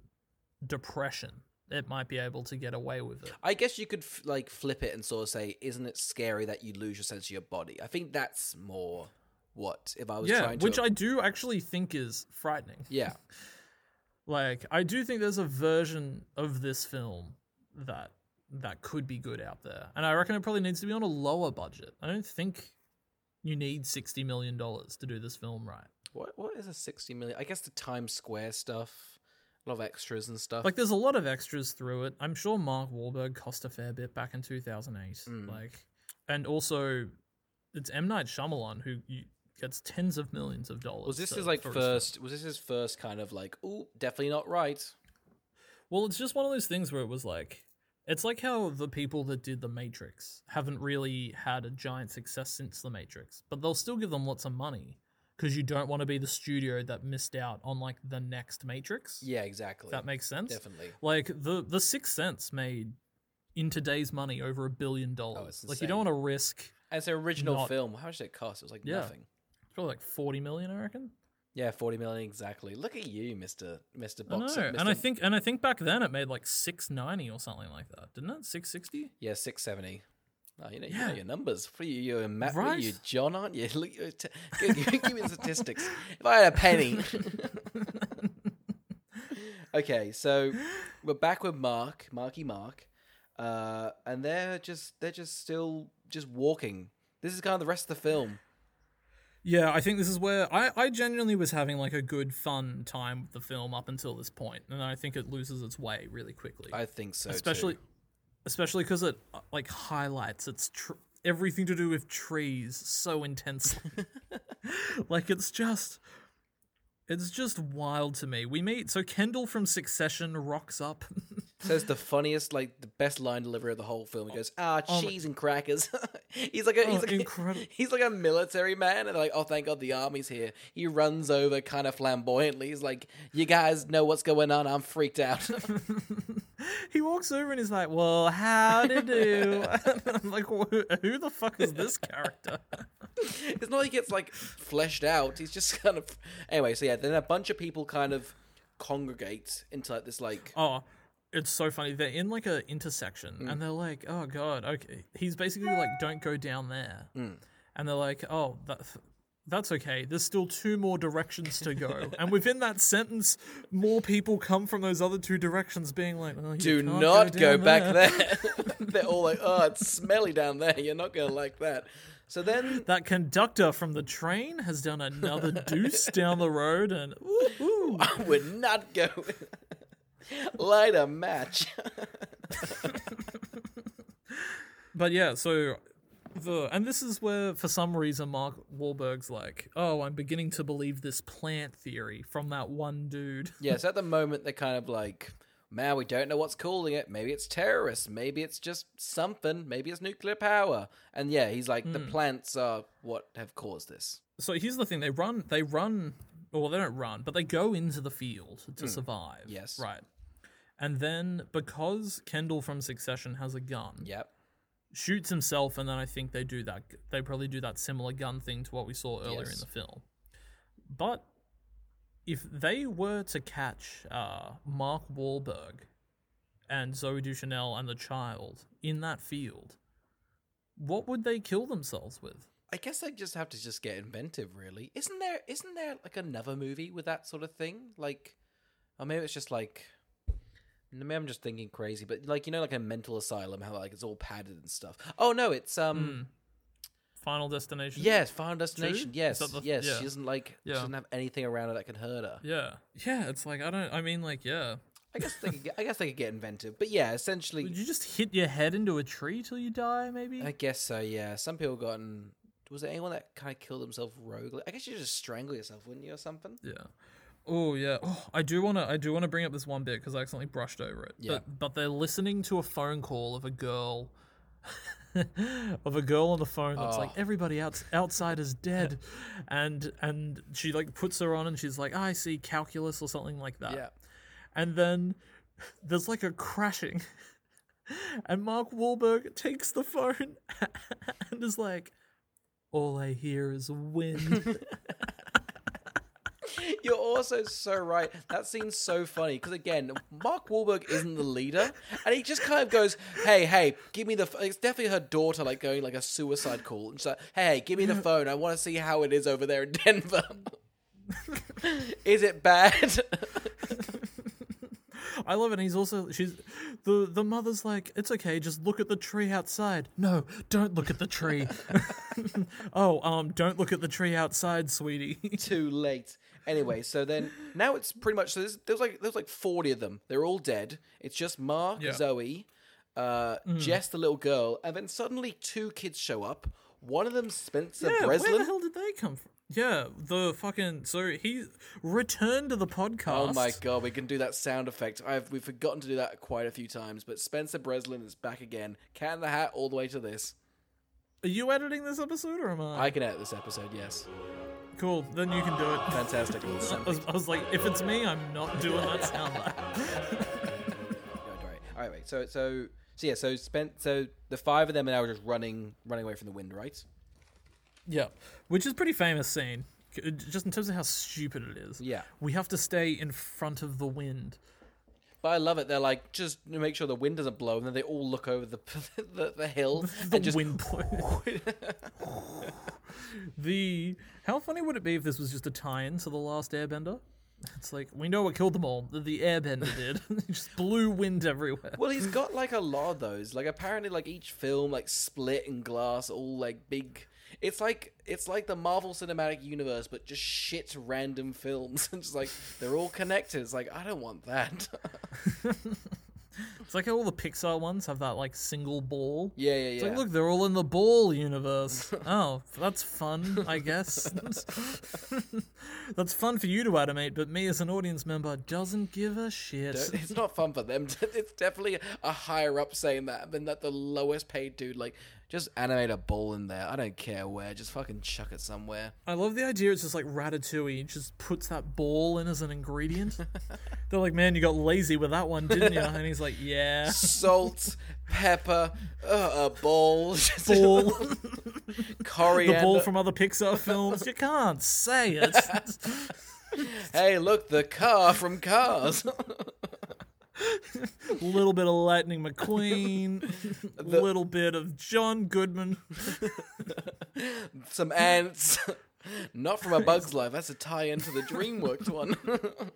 depression, it might be able to get away with it. I guess you could f- like flip it and sort of say, "Isn't it scary that you lose your sense of your body?" I think that's more what if I was Yeah, trying to. which I do actually think is frightening. yeah, <laughs> Like, I do think there's a version of this film that that could be good out there, and I reckon it probably needs to be on a lower budget. I don't think you need sixty million dollars to do this film right. what what is a sixty million? I guess the Times Square stuff, a lot of extras and stuff. Like, there's a lot of extras through it. I'm sure Mark Wahlberg cost a fair bit back in 2008. Mm. Like, and also it's M Night Shyamalan who you, gets tens of millions of dollars. was this his like first? Was this his first kind of like, oh, definitely not right? Well, it's just one of those things where it was like, it's like how the people that did The Matrix haven't really had a giant success since The Matrix, but they'll still give them lots of money because you don't want to be the studio that missed out on like the next Matrix. Yeah, exactly. That makes sense. Definitely. Like the the Sixth Sense made in today's money over a billion dollars. Oh, like you don't want to risk As an original Not- film. How much did it cost? It was like Yeah. nothing. Probably like forty million, I reckon. Yeah, forty million exactly. Look at you, Mister Mister I know, Boxer. and I think and I think back then it made like six ninety or something like that, didn't it? Six sixty. yeah, six seventy. Oh, you know, you know your numbers. For you, you're a Matt. Right. you, John, aren't you? <laughs> Look, t- give, give, give me statistics. If I had a penny. <laughs> okay, so we're back with Mark, Marky Mark, uh, and they're just they're just still just walking. This is kind of the rest of the film. Yeah, I think this is where I, I genuinely was having like a good fun time with the film up until this point, and I think it loses its way really quickly. I think so. especially, too. especially because it like highlights its tr- everything to do with trees so intensely. <laughs> <laughs> like it's just, it's just wild to me. We meet so Kendall from Succession rocks up. <laughs> says the funniest, like the best line delivery of the whole film. He goes, "Ah, Oh my- cheese and crackers." <laughs> he's like a he's Oh, like a, incredible. <laughs> he's like a military man, and they're like, "Oh, thank God the army's here." He runs over kind of flamboyantly. He's like, "You guys know what's going on? I'm freaked out." <laughs> he walks over and he's like, "Well, how to do?" I'm like, who, "Who the fuck is this character?" it's not like he gets like fleshed out. He's just kind of anyway. So yeah, then a bunch of people kind of congregate into like this like Oh, it's so funny. They're in like a intersection hmm. and they're like, "Oh god, okay." He's basically like, "Don't go down there." Hmm. And they're like, "Oh, that that's okay. There's still two more directions to go. <laughs> and within that sentence, more people come from those other two directions being like, oh, Do not go, go, back there. <laughs> <laughs> They're all like, oh, it's smelly down there. You're not going to like that. So then, That conductor from the train has done another deuce down the road and ooh, ooh. I would not go. Light a match. <laughs> But yeah, so the and this is where for some reason Mark Wahlberg's like, oh, I'm beginning to believe this plant theory from that one dude. yes, at the moment, they're kind of like, man, we don't know what's causing it. Maybe it's terrorists. Maybe it's just something. Maybe it's nuclear power. And yeah, he's like, the hmm. plants are what have caused this. So here's the thing: they run, they run, well, they don't run, but they go into the field to hmm. survive. Yes. right. And then because Kendall from Succession has a gun, Yep. shoots himself, and then I think they do that. They probably do that similar gun thing to what we saw earlier in the film. But if they were to catch uh, Mark Wahlberg and Zooey Deschanel and the child in that field, what would they kill themselves with? I guess they just have to just get inventive, really. Isn't there? Isn't there like another movie with that sort of thing? Like, or maybe it's just like, maybe I'm just thinking crazy, but like you know, like a mental asylum, how like it's all padded and stuff. Oh no, it's um, Final Destination. yes, Final Destination. Is Yes, the- yes. yeah. She doesn't like. Yeah. She doesn't have anything around her that can hurt her. Yeah. Yeah. It's like I don't. I mean, like, yeah. I guess they. Could get, I guess they could get inventive, but yeah, essentially, Would you just hit your head into a tree till you die? Maybe. I guess so. Yeah, some people gotten. Was there anyone that kind of killed themselves roguely? I guess you just strangle yourself, wouldn't you, or something? Yeah. Oh yeah. Oh, I do want to. I do want to bring up this one bit because I accidentally brushed over it. Yeah. But but they're listening to a phone call of a girl. <laughs> of a girl on the phone that's like Oh. everybody out, outside is dead <laughs> and and she like puts her on and she's like i see calculus or something like that Yeah. and then <laughs> there's like a crashing and mark Wahlberg takes the phone and is like all i hear is wind <laughs> You're also so right. That scene's so funny because again, Mark Wahlberg isn't the leader, and he just kind of goes, "Hey, hey, give me the." F-. It's definitely her daughter, like going like a suicide call, and she's like, "Hey, give me the <laughs> phone. I want to see how it is over there in Denver. <laughs> is it bad?" I love it. And he's also she's the the mother's like, it's okay, just look at the tree outside. No, don't look at the tree. oh, um, don't look at the tree outside, sweetie. Too late. Anyway, so then now it's pretty much so there's, there's like there's like forty of them. They're all dead. It's just Mark, Yeah. Zooey, uh, Jess, the little girl, and then suddenly two kids show up. One of them, Spencer yeah, where the Breslin. hell did they come from? Yeah, the fucking so he returned to the podcast. Oh my god, we can do that sound effect. I've we've forgotten to do that quite a few times, but Spencer Breslin is back again. Cat in the hat all the way to this. Are you editing this episode or am I? I can edit this episode, yes. Cool, then you can do it. Fantastic. <laughs> I was, I was like, if it's me, I'm not doing that sound. All right, wait. So, so, so yeah. So, spent. So the five of them are now just running, running away from the wind, right? Yeah, which is a pretty famous scene, just in terms of how stupid it is. Yeah. we have to stay in front of the wind. But I love it. They're like, just make sure the wind doesn't blow, and then they all look over the <laughs> the, the hill The and just wind <laughs> the how funny would it be if this was just a tie-in to the Last Airbender? It's like we know what killed them all. The, the Airbender did. <laughs> Just blew wind everywhere. Well, he's got like a lot of those. Like apparently, like each film, like split and glass, all like big. It's like it's like the Marvel Cinematic Universe, but just shit random films, <laughs> and just like they're all connected. It's like I don't want that. It's like how all the Pixar ones have that like single ball. yeah, yeah, It's yeah. like, look, they're all in the ball universe. <laughs> oh, that's fun, I guess. <laughs> that's fun for you to animate, but me as an audience member doesn't give a shit. it's not fun for them. It's definitely a higher up saying that than that the lowest paid dude. Like, just animate a ball in there. I don't care where. Just fucking chuck it somewhere. I love the idea. It's just like Ratatouille just puts that ball in as an ingredient. <laughs> They're like, man, you got lazy with that one, didn't you? And he's like, yeah. Salt, pepper, uh, a ball, <laughs> <laughs> Ball. coriander. the ball from other Pixar films. You can't say it. hey, look, the car from Cars. A little bit of Lightning McQueen. <laughs> A little bit of John Goodman. Some ants. Not from a Bug's Life. That's a tie into the DreamWorks one. <laughs>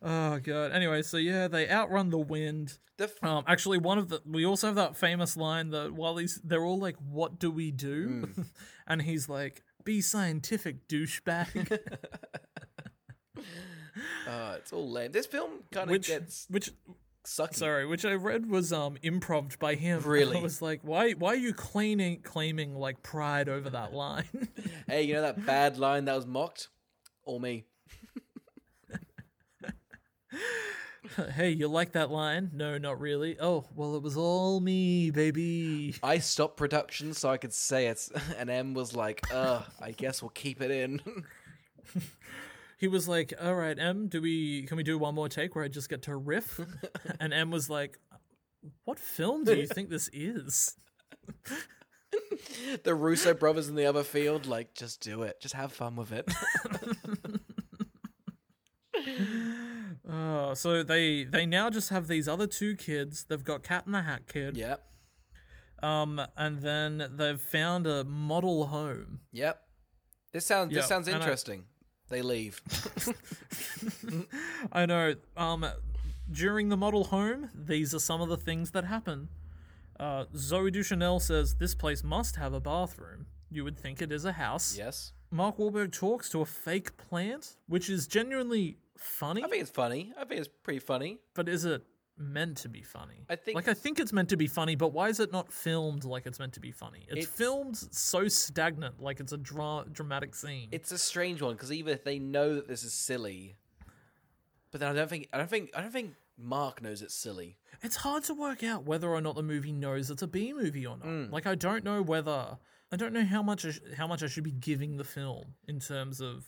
Oh god. Anyway, so yeah, they outrun the wind. f- Um, actually, one of the we also have that famous line that while he's they're all like, "What do we do?" <laughs> and he's like, "Be scientific, douchebag." <laughs> uh, it's all lame. This film kind of which, gets which, sucky. sorry, which I read was um improved by him. <laughs> Really? I was like, why, why are you claiming claiming like pride over that line? <laughs> Hey, you know that bad line that was mocked? All me. hey, you like that line? No, not really. Oh, well, it was all me, baby. I stopped production so I could say it, and M was like, "Uh, I guess we'll keep it in." He was like, "All right, M, do we can we do one more take where I just get to riff?" <laughs> and M was like, "What film do you think this is?" <laughs> the Russo brothers in the other field, like, just do it, just have fun with it. <laughs> Oh, so they they now just have these other two kids. They've got Cat in the Hat Kid. yep, Um, and then they've found a model home. yep. This sounds this sounds and I- interesting. They leave. <laughs> I know. Um, during the model home, these are some of the things that happen. Uh, Zooey Deschanel says this place must have a bathroom. You would think it is a house. yes, Mark Wahlberg talks to a fake plant, which is genuinely funny. I think it's funny. I think it's pretty funny. but is it meant to be funny? I think- like I think it's meant to be funny, but why is it not filmed like it's meant to be funny? It's, It's- filmed so stagnant, like it's a dra- dramatic scene. It's a strange one because either they know that this is silly, but then I don't think I don't think I don't think Mark knows it's silly. it's hard to work out whether or not the movie knows it's a B movie or not. Mm. Like I don't know whether I don't know how much I sh- how much I should be giving the film in terms of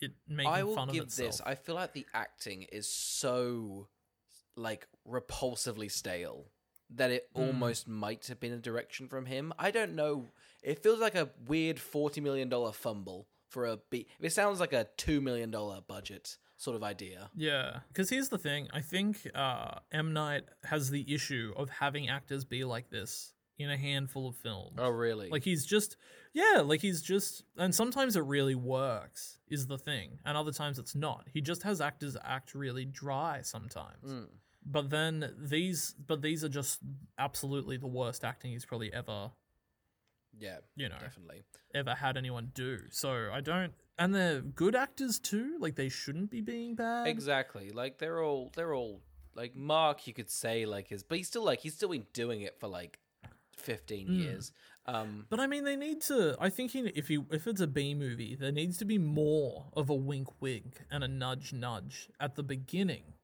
it making I will fun give of itself. this. I feel like the acting is so like repulsively stale that it Hmm. almost might have been a direction from him. I don't know. It feels like a weird forty million dollar fumble for a B. It sounds like a two million dollar budget sort of idea. Yeah, because here's the thing. I think uh, M Night has the issue of having actors be like this in a handful of films. Oh, really? Like he's just, yeah, like he's just, and sometimes it really works, is the thing, and other times it's not. He just has actors act really dry sometimes. Mm. But then these, but these are just absolutely the worst acting he's probably ever, yeah, you know, definitely. ever had anyone do. So I don't, and they're good actors too. Like they shouldn't be being bad. Exactly. Like they're all they're all like Mark. You could say like his, but he's still like he's still been doing it for like fifteen Mm. years. Um, But I mean, they need to. I think he, if you if it's a B movie, there needs to be more of a wink, wink, and a nudge, nudge at the beginning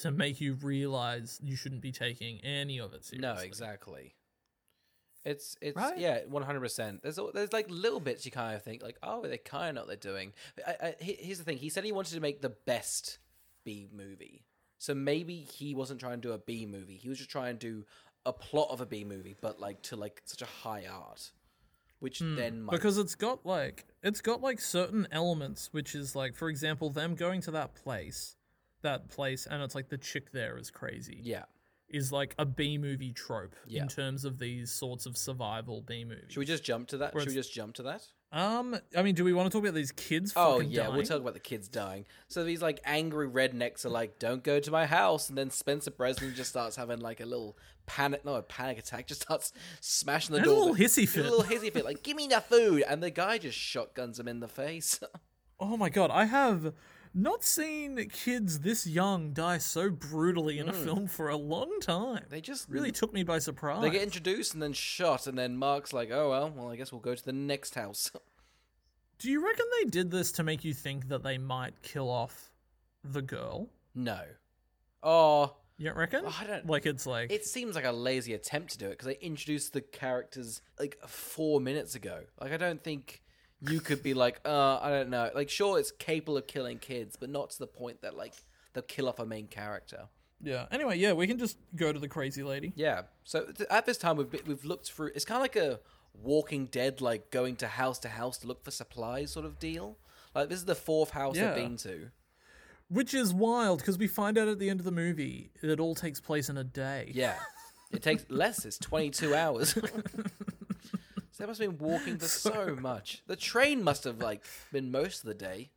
to make you realize you shouldn't be taking any of it seriously. no, exactly. It's it's Right? yeah, one hundred percent. There's al- there's like little bits you kind of think like, oh, they kind of know what they're doing. I, I, here's the thing: he said he wanted to make the best B movie, so maybe he wasn't trying to do a B movie. He was just trying to do a plot of a B movie, but like to like such a high art, which hmm. then might because it's got like it's got like certain elements, which is like, for example, them going to that place, that place, and it's like the chick there is crazy. yeah. is like a B movie trope Yeah. in terms of these sorts of survival B movies. Should we just jump to that? Where Should we just jump to that? Um, I mean, do we want to talk about these kids? Oh yeah, we'll talk about the kids dying. So these like angry rednecks are like, "Don't go to my house," and then Spencer Breslin just starts having like a little panic, no, a panic attack. Just starts smashing the And a door. little hissy fit. A little hissy fit, like, "Give me the food!" And the guy just shotguns him in the face. <laughs> Oh my god, I have not seen kids this young die so brutally in a hmm. film for a long time. they just really took me by surprise. they get introduced and then shot, and then Mark's like, "Oh well, well, I guess we'll go to the next house." <laughs> Do you reckon they did this to make you think that they might kill off the girl? no. Oh, You don't reckon? I don't- Like it's like It seems like a lazy attempt to do it because they introduced the characters like four minutes ago. Like I don't think you could be like, uh, I don't know. Like sure, it's capable of killing kids, but not to the point that like they'll kill off a main character. yeah. Anyway, yeah, we can just go to the crazy lady. Yeah. So th- at this time, we've we've looked through. It's kind of like a Walking Dead, like going to house to house to look for supplies sort of deal. Like this is the fourth house Yeah. they've been to. Which is wild because we find out at the end of the movie it all takes place in a day. Yeah. It takes less. It's 22 hours. <laughs> They must have been walking <laughs> for so much. The train must have like been most of the day.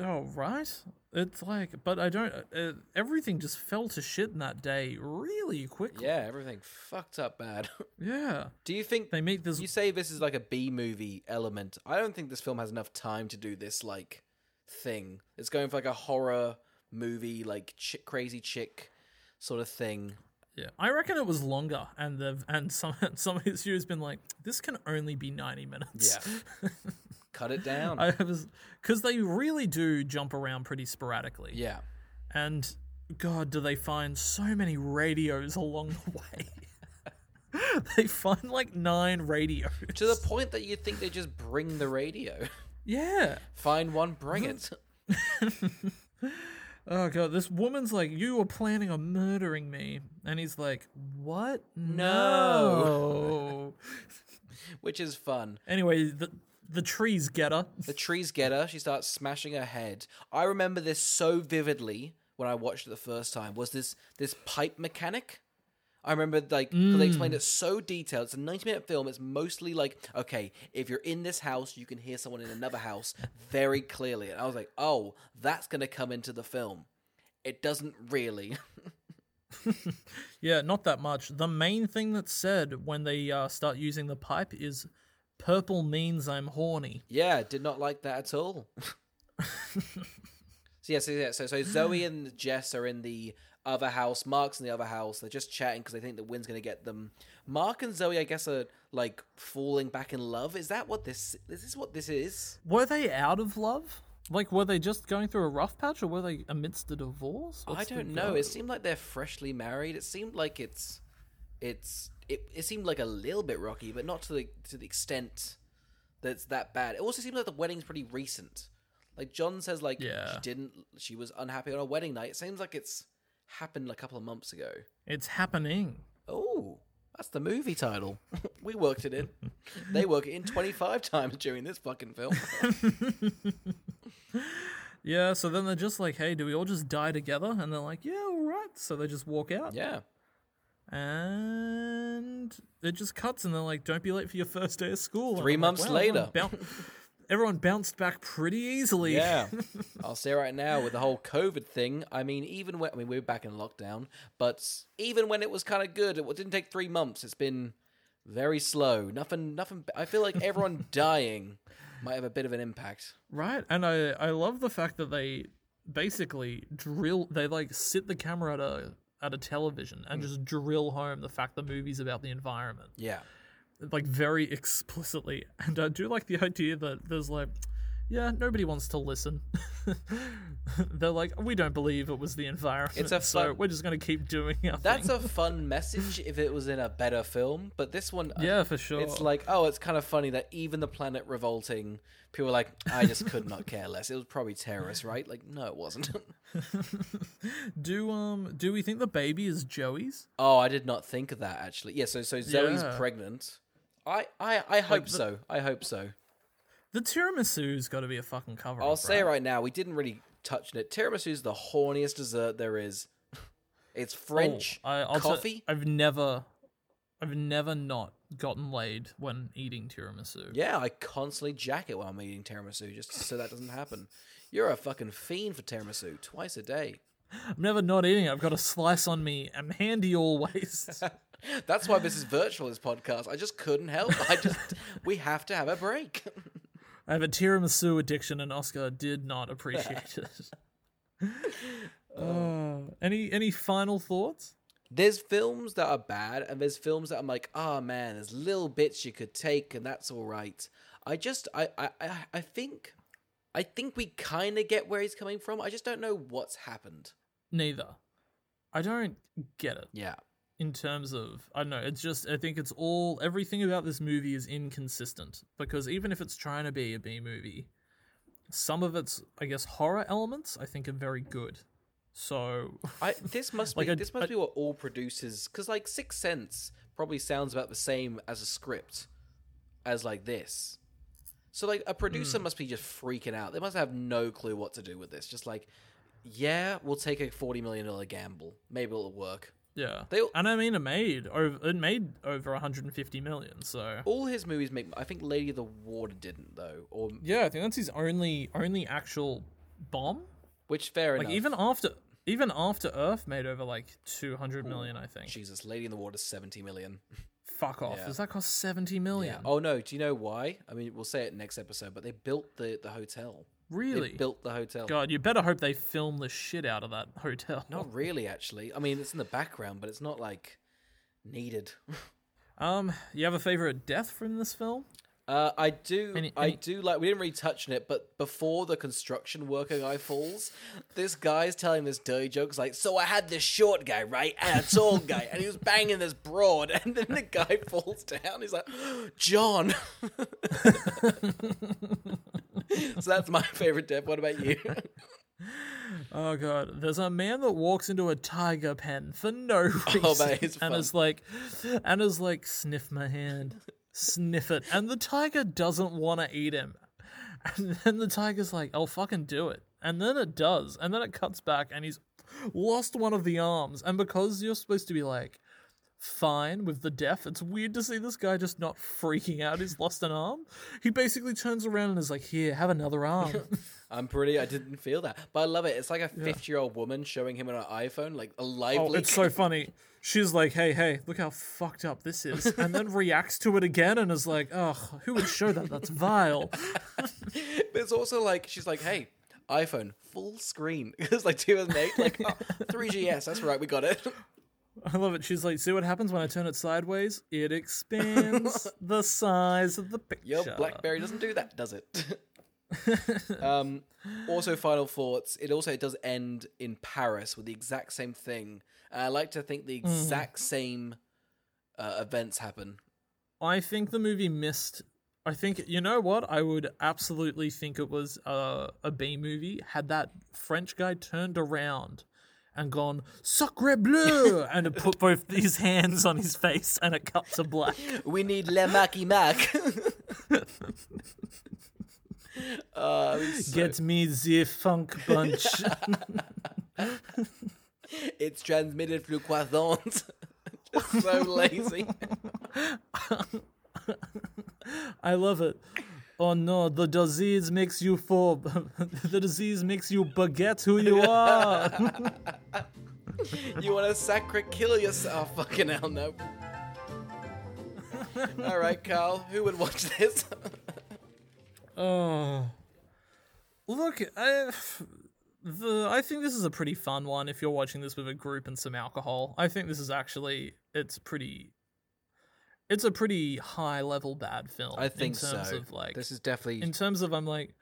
Oh, right. It's like, but I don't. Uh, everything just fell to shit in that day really quickly. Yeah, everything fucked up bad. <laughs> Yeah. Do you think They meet this. you say this is like a B movie element? I don't think this film has enough time to do this like thing. It's going for like a horror movie, like chick, crazy chick sort of thing. Yeah, I reckon it was longer, and the and some <laughs> some of his has been like, this can only be ninety minutes. Yeah. <laughs> Cut it down. I was because they really do jump around pretty sporadically. yeah. and God, do they find so many radios along the way? <laughs> they find like nine radios. To the point that you think they just bring the radio. yeah. Find one, bring it. Oh god, this woman's like, "You were planning on murdering me," and he's like, "What? No." <laughs> Which is fun. anyway, the the trees get her. The trees get her. She starts smashing her head. I remember this so vividly when I watched it the first time. Was this this pipe mechanic? I remember like 'cause they explained it so detailed. It's a ninety-minute film. It's mostly like, okay, if you're in this house, you can hear someone in another house very clearly. And I was like, oh, that's gonna come into the film. It doesn't really. <laughs> Yeah, not that much. The main thing that's said when they uh, start using the pipe is, "Purple means I'm horny." yeah, did not like that at all. <laughs> so yeah, so yeah, so so Zooey and Jess are in the other house. Mark's in the other house. They're just chatting because they think the wind's gonna get them. Mark and Zooey, I guess, are like falling back in love. Is that what this? Is this what this is? Were they out of love? Like, were they just going through a rough patch, or were they amidst a divorce? I What's the don't know. It seemed like they're freshly married. It seemed like it's, it's it. It seemed like a little bit rocky, but not to the to the extent that's that bad. It also seems like the wedding's pretty recent. Like John says, like Yeah. she didn't. She was unhappy on her wedding night. It seems like it's happened a couple of months ago. It's happening. Oh, that's the movie title. <laughs> we worked it in. <laughs> they work it in twenty five times during this fucking film. <laughs> Yeah, so then they're just like, hey, do we all just die together? And they're like, yeah, all right. So they just walk out. yeah. And it just cuts, and they're like, don't be late for your first day of school. Three like, months wow, later. Everyone bounced back pretty easily. Yeah, <laughs> I'll say right now with the whole COVID thing. I mean, even when I mean we were back in lockdown, but even when it was kind of good, it didn't take three months. It's been very slow. Nothing, nothing. I feel like everyone <laughs> dying might have a bit of an impact. Right. And I, I love the fact that they basically drill, they like sit the camera at a, at a television and hmm. just drill home the fact the movie's about the environment. Yeah, like very explicitly. And I do like the idea that there's like, yeah, nobody wants to listen. <laughs> They're like, we don't believe it was the environment, It's a so fun- we're just going to keep doing our that's thing. a fun message if it was in a better film. But this one, yeah, for sure. It's like, oh, it's kind of funny that even the planet revolting, people are like, I just could not care less. It was probably terrorists, right? Like, no, it wasn't. <laughs> do um do we think the baby is Joey's? oh, I did not think of that actually. Yeah, so so Zooey's Yeah. pregnant. I I I hope the- so. I hope so. The tiramisu's got to be a fucking cover. I'll say it right now, we didn't really touch it. Tiramisu is the horniest dessert there is. It's oh, French Oh, I, coffee. I've never, I've never not gotten laid when eating tiramisu. yeah, I constantly jack it while I'm eating tiramisu just so that doesn't happen. You're a fucking fiend for tiramisu twice a day. <laughs> I'm never not eating it. I've got a slice on me. I'm handy always. <laughs> That's why this is virtual. This podcast. I just couldn't help. I just <laughs> we have to have a break. I have a tiramisu addiction, and Oscar did not appreciate it. <laughs> Uh, any any final thoughts? there's films that are bad, and there's films that I'm like, oh man, there's little bits you could take, and that's all right. I just, I, I, I- I think, I think we kind of get where he's coming from. I just don't know what's happened. Neither. I don't get it Yeah, in terms of I don't know. It's just I think it's all everything about this movie is inconsistent because even if it's trying to be a B movie, some of its I guess horror elements I think are very good. So I this must <laughs> Like be this must be what all producers because like Sixth Sense probably sounds about the same as a script as like this. So like a producer hmm. must be just freaking out. They must have no clue what to do with this. Just like, yeah, we'll take a forty million dollar gamble. Maybe it'll work. Yeah, They all- and I mean, it made over it made over 150 million. So All his movies make. I think Lady of the Water didn't though, or yeah, I think that's his only only actual bomb. which fair Like enough. even after even after Earth made over like 200 million, I think. Jesus, Lady in the Water seventy million. Fuck off. Yeah. Does that cost 70 million? Yeah. Oh no, do you know why? I mean, we'll say it next episode, but they built the the hotel. Really? They built the hotel. God, you better hope they film the shit out of that <laughs> hotel. Not really, actually. I mean, it's in the background, but it's not like needed. <laughs> Um, you have a favorite death from this film? Uh, I do. Any- I do like. We didn't really touch on it, but before the construction worker guy falls, this guy's telling this dirty joke. It's like, so I had this short guy, right, and a tall <laughs> guy, and he was banging this broad, and then the guy falls down. He's like, John. <laughs> so that's my favorite death. What about you? <laughs> Oh god, there's a man that walks into a tiger pen for no <laughs> oh, reason, Oh, that is and fun. is like, and is like, sniff my hand, sniff it, and the tiger doesn't want to eat him, and then the tiger's like, I'll fucking do it, and then it does, and then it cuts back, and he's lost one of the arms, and because you're supposed to be like. Fine with the deaf. It's weird to see this guy just not freaking out. He's lost an arm. He basically turns around and is like, "Here, have another arm." <laughs> I'm pretty. I didn't feel that, but I love it. It's like a 50 year old woman showing him on an iPhone, like a oh, lively. Oh, it's so funny. She's like, "Hey, hey, look how fucked up this is," <laughs> and then reacts to it again and is like, "Oh, who would show that? That's vile." <laughs> But it's also like she's like, "Hey, iPhone full screen." it's like 2008, like oh, 3GS. That's right, we got it. I love it. She's like, "See what happens when I turn it sideways? It expands <laughs> the size of the picture." Yo, BlackBerry doesn't do that, does it? <laughs> um, also, final thoughts. It also does end in Paris with the exact same thing. And I like to think the exact same uh, events happen. I think the movie missed. I think you know what? I would absolutely think it was a, a B movie had that French guy turned around and gone "Sacre bleu" <laughs> and put both his hands on his face and it cut to black. <laughs> We need Le Macky Mac. uh, <laughs> so- Get me the funk bunch. it's transmitted through croissants. Just so lazy. I love it. Oh no, the disease makes you for <laughs> the disease makes you baguette who you are. <laughs> <laughs> You want to sacre kill yourself? Fucking hell, no. All right, Carl. Who would watch this? oh, look, I, the I think this is a pretty fun one. If you're watching this with a group and some alcohol, I think this is actually it's pretty. It's a pretty high level bad film. I think in terms so. Of like, this is definitely. in terms of I'm like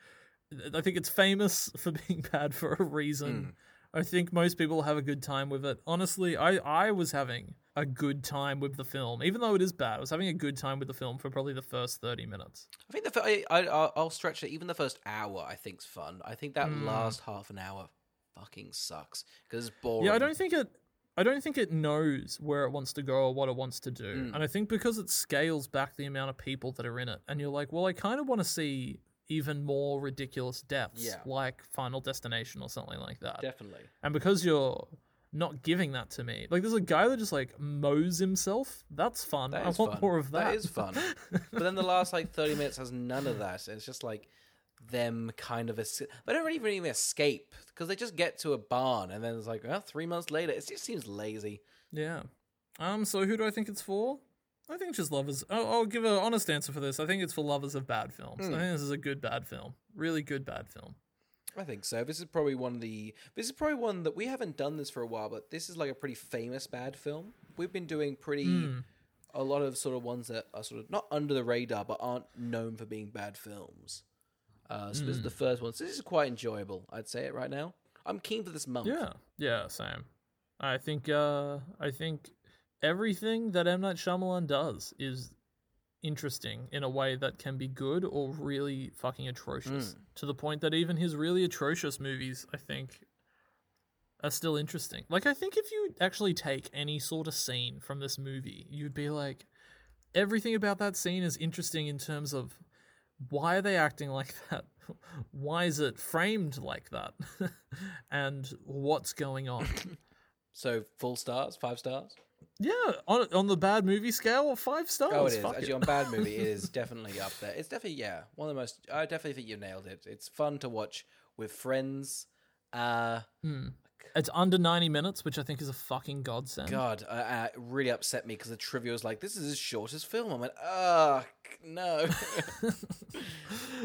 I think it's famous <laughs> for being bad for a reason. Hmm. I think most people have a good time with it. Honestly, I I was having a good time with the film, even though it is bad. I was having a good time with the film for probably the first thirty minutes. I think the I, I I'll- I'll stretch it. Even the first hour, I think's fun. I think that hmm. last half an hour fucking sucks because it's boring. Yeah, I don't think it. I don't think it knows where it wants to go or what it wants to do, mm. and I think because it scales back the amount of people that are in it, and you're like, well, I kind of want to see even more ridiculous deaths, Yeah. like Final Destination or something like that. definitely. And because you're not giving that to me, like there's a guy that just like mows himself. That's fun. That I want fun. more of that. That is fun. <laughs> but then the last like thirty minutes has none of that. It's just like them kind of es- they don't even even escape because they just get to a barn and then it's like well three months later it just seems lazy. yeah. Um. So who do I think it's for? I think just lovers. I'll, I'll give an honest answer for this. I think it's for lovers of bad films. Hmm. I think this is a good bad film. Really good bad film. I think so. This is probably one of the. This is probably one that we haven't done this for a while, but this is like a pretty famous bad film. We've been doing pretty Hmm. a lot of sort of ones that are sort of not under the radar, but aren't known for being bad films. Uh, so Hmm. this is the first one. So this is quite enjoyable. I'd say it right now. I'm keen for this month. Yeah. Yeah. Same. I think. Uh. I think everything that M Night Shyamalan does is interesting in a way that can be good or really fucking atrocious. To the point that even his really atrocious movies, I think, are still interesting. Like I think if you actually take any sort of scene from this movie, you'd be like, everything about that scene is interesting in terms of why are they acting like <laughs> that? Why is it framed like that? <laughs> and what's going on? <laughs> So full stars, five stars. Yeah, on on the bad movie scale, five stars. Oh, it is. Fuck Actually, on bad movie, it is definitely up there. It's definitely yeah, one of the most. I definitely think you nailed it. It's fun to watch with friends. Uh, It's under ninety minutes, which I think is a fucking godsend. God, uh, uh, it really upset me because the trivia was like, "This is his shortest film." I went, ugh, no." <laughs>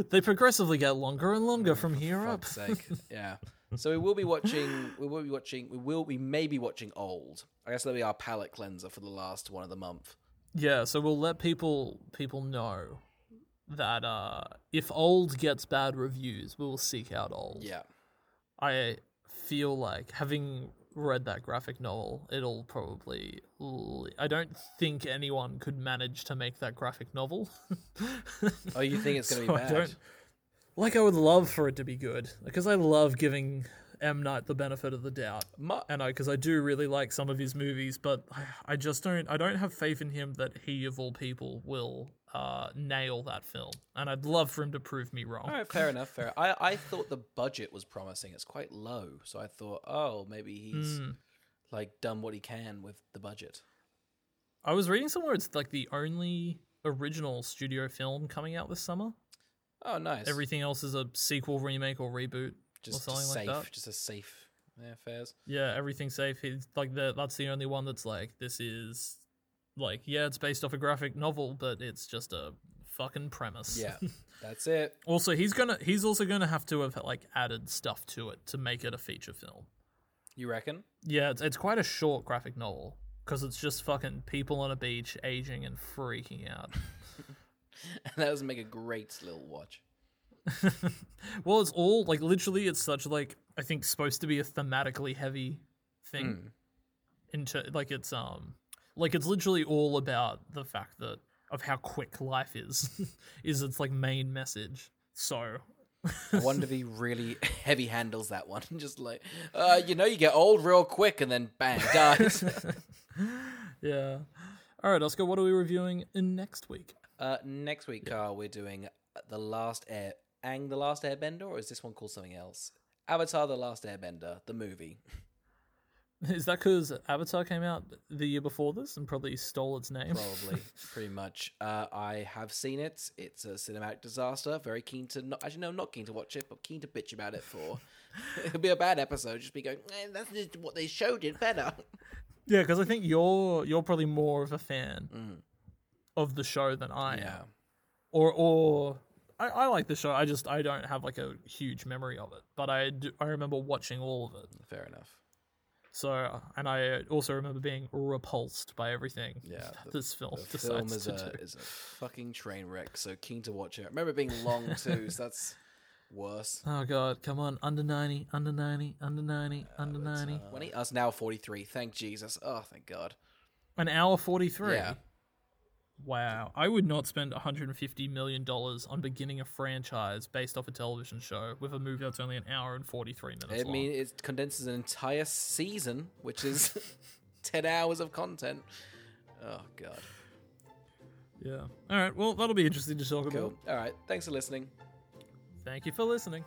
They progressively get longer and longer from <laughs> here up. sake. Yeah. So we will be watching. We will be watching. We will. We may be watching Old. I guess that'll be our palate cleanser for the last one of the month. Yeah, so we'll let people people know that uh, if old gets bad reviews, we will seek out old. Yeah. I feel like having read that graphic novel, it'll probably. I don't think anyone could manage to make that graphic novel. <laughs> Oh, you think it's gonna So be I bad? don't- like, I would love for it to be good because I love giving M Night the benefit of the doubt. Mu- and I because I do really like some of his movies, but I, I just don't I don't have faith in him that he of all people will uh, nail that film, and I'd love for him to prove me wrong. All right, fair <laughs> enough. Fair. I I thought the budget was promising. It's quite low, so I thought, oh, maybe he's Hmm. like done what he can with the budget. I was reading somewhere it's like the only original studio film coming out this summer. Oh, nice. Everything else is a sequel, remake, or reboot. just, something just like safe, that. just a safe. Yeah, fairs. Yeah, everything's safe. He's like the that's the only one that's like this is like yeah, it's based off a graphic novel, but it's just a fucking premise. Yeah, <laughs> that's it. Also, he's gonna he's also gonna have to have like added stuff to it to make it a feature film. You reckon? Yeah, it's it's quite a short graphic novel because it's just fucking people on a beach aging and freaking out. And <laughs> <laughs> that doesn't make a great little watch. well, it's all like literally, it's such like I think supposed to be a thematically heavy thing. Into like it's um like it's literally all about the fact that of how quick life is <laughs> is its like main message. So I wonder if he really <laughs> heavy handles that one. <laughs> Just like, uh, you know, you get old real quick and then bang, dies. yeah. All right, Oscar. What are we reviewing in next week? uh, next week, Carl, we're doing the last air, Ang the Last Airbender, or is this one called something else? Avatar: The Last Airbender, the movie. Is that because Avatar came out the year before this and probably stole its name? Probably, <laughs> pretty much. Uh, I have seen it. It's a cinematic disaster. Very keen to not actually no, not keen to watch it, but keen to bitch about it for. <laughs> <laughs> It'll be a bad episode. Just be going. Eh, that's just what they showed it better. Yeah, because I think you're you're probably more of a fan of the show than I am. Or or I, I like the show. I just I don't have like a huge memory of it, but I do, I remember watching all of it. Fair enough. So and I also remember being repulsed by everything. Yeah, <laughs> the- this film The film is a is a fucking train wreck. So keen to watch it. I remember being long <laughs> too. so that's worse. Oh god, come on, under ninety, under ninety, under ninety, under ninety. Uh, Twenty. Us now forty three. Thank Jesus. Oh, thank God. An hour forty three. Yeah. Wow, I would not spend 150 million dollars on beginning a franchise based off a television show with a movie that's only an hour and 43 minutes I long. mean, it condenses an entire season, which is <laughs> ten hours of content. Oh God. yeah. All right. Well, that'll be interesting to talk Cool. about. All right. Thanks for listening. Thank you for listening.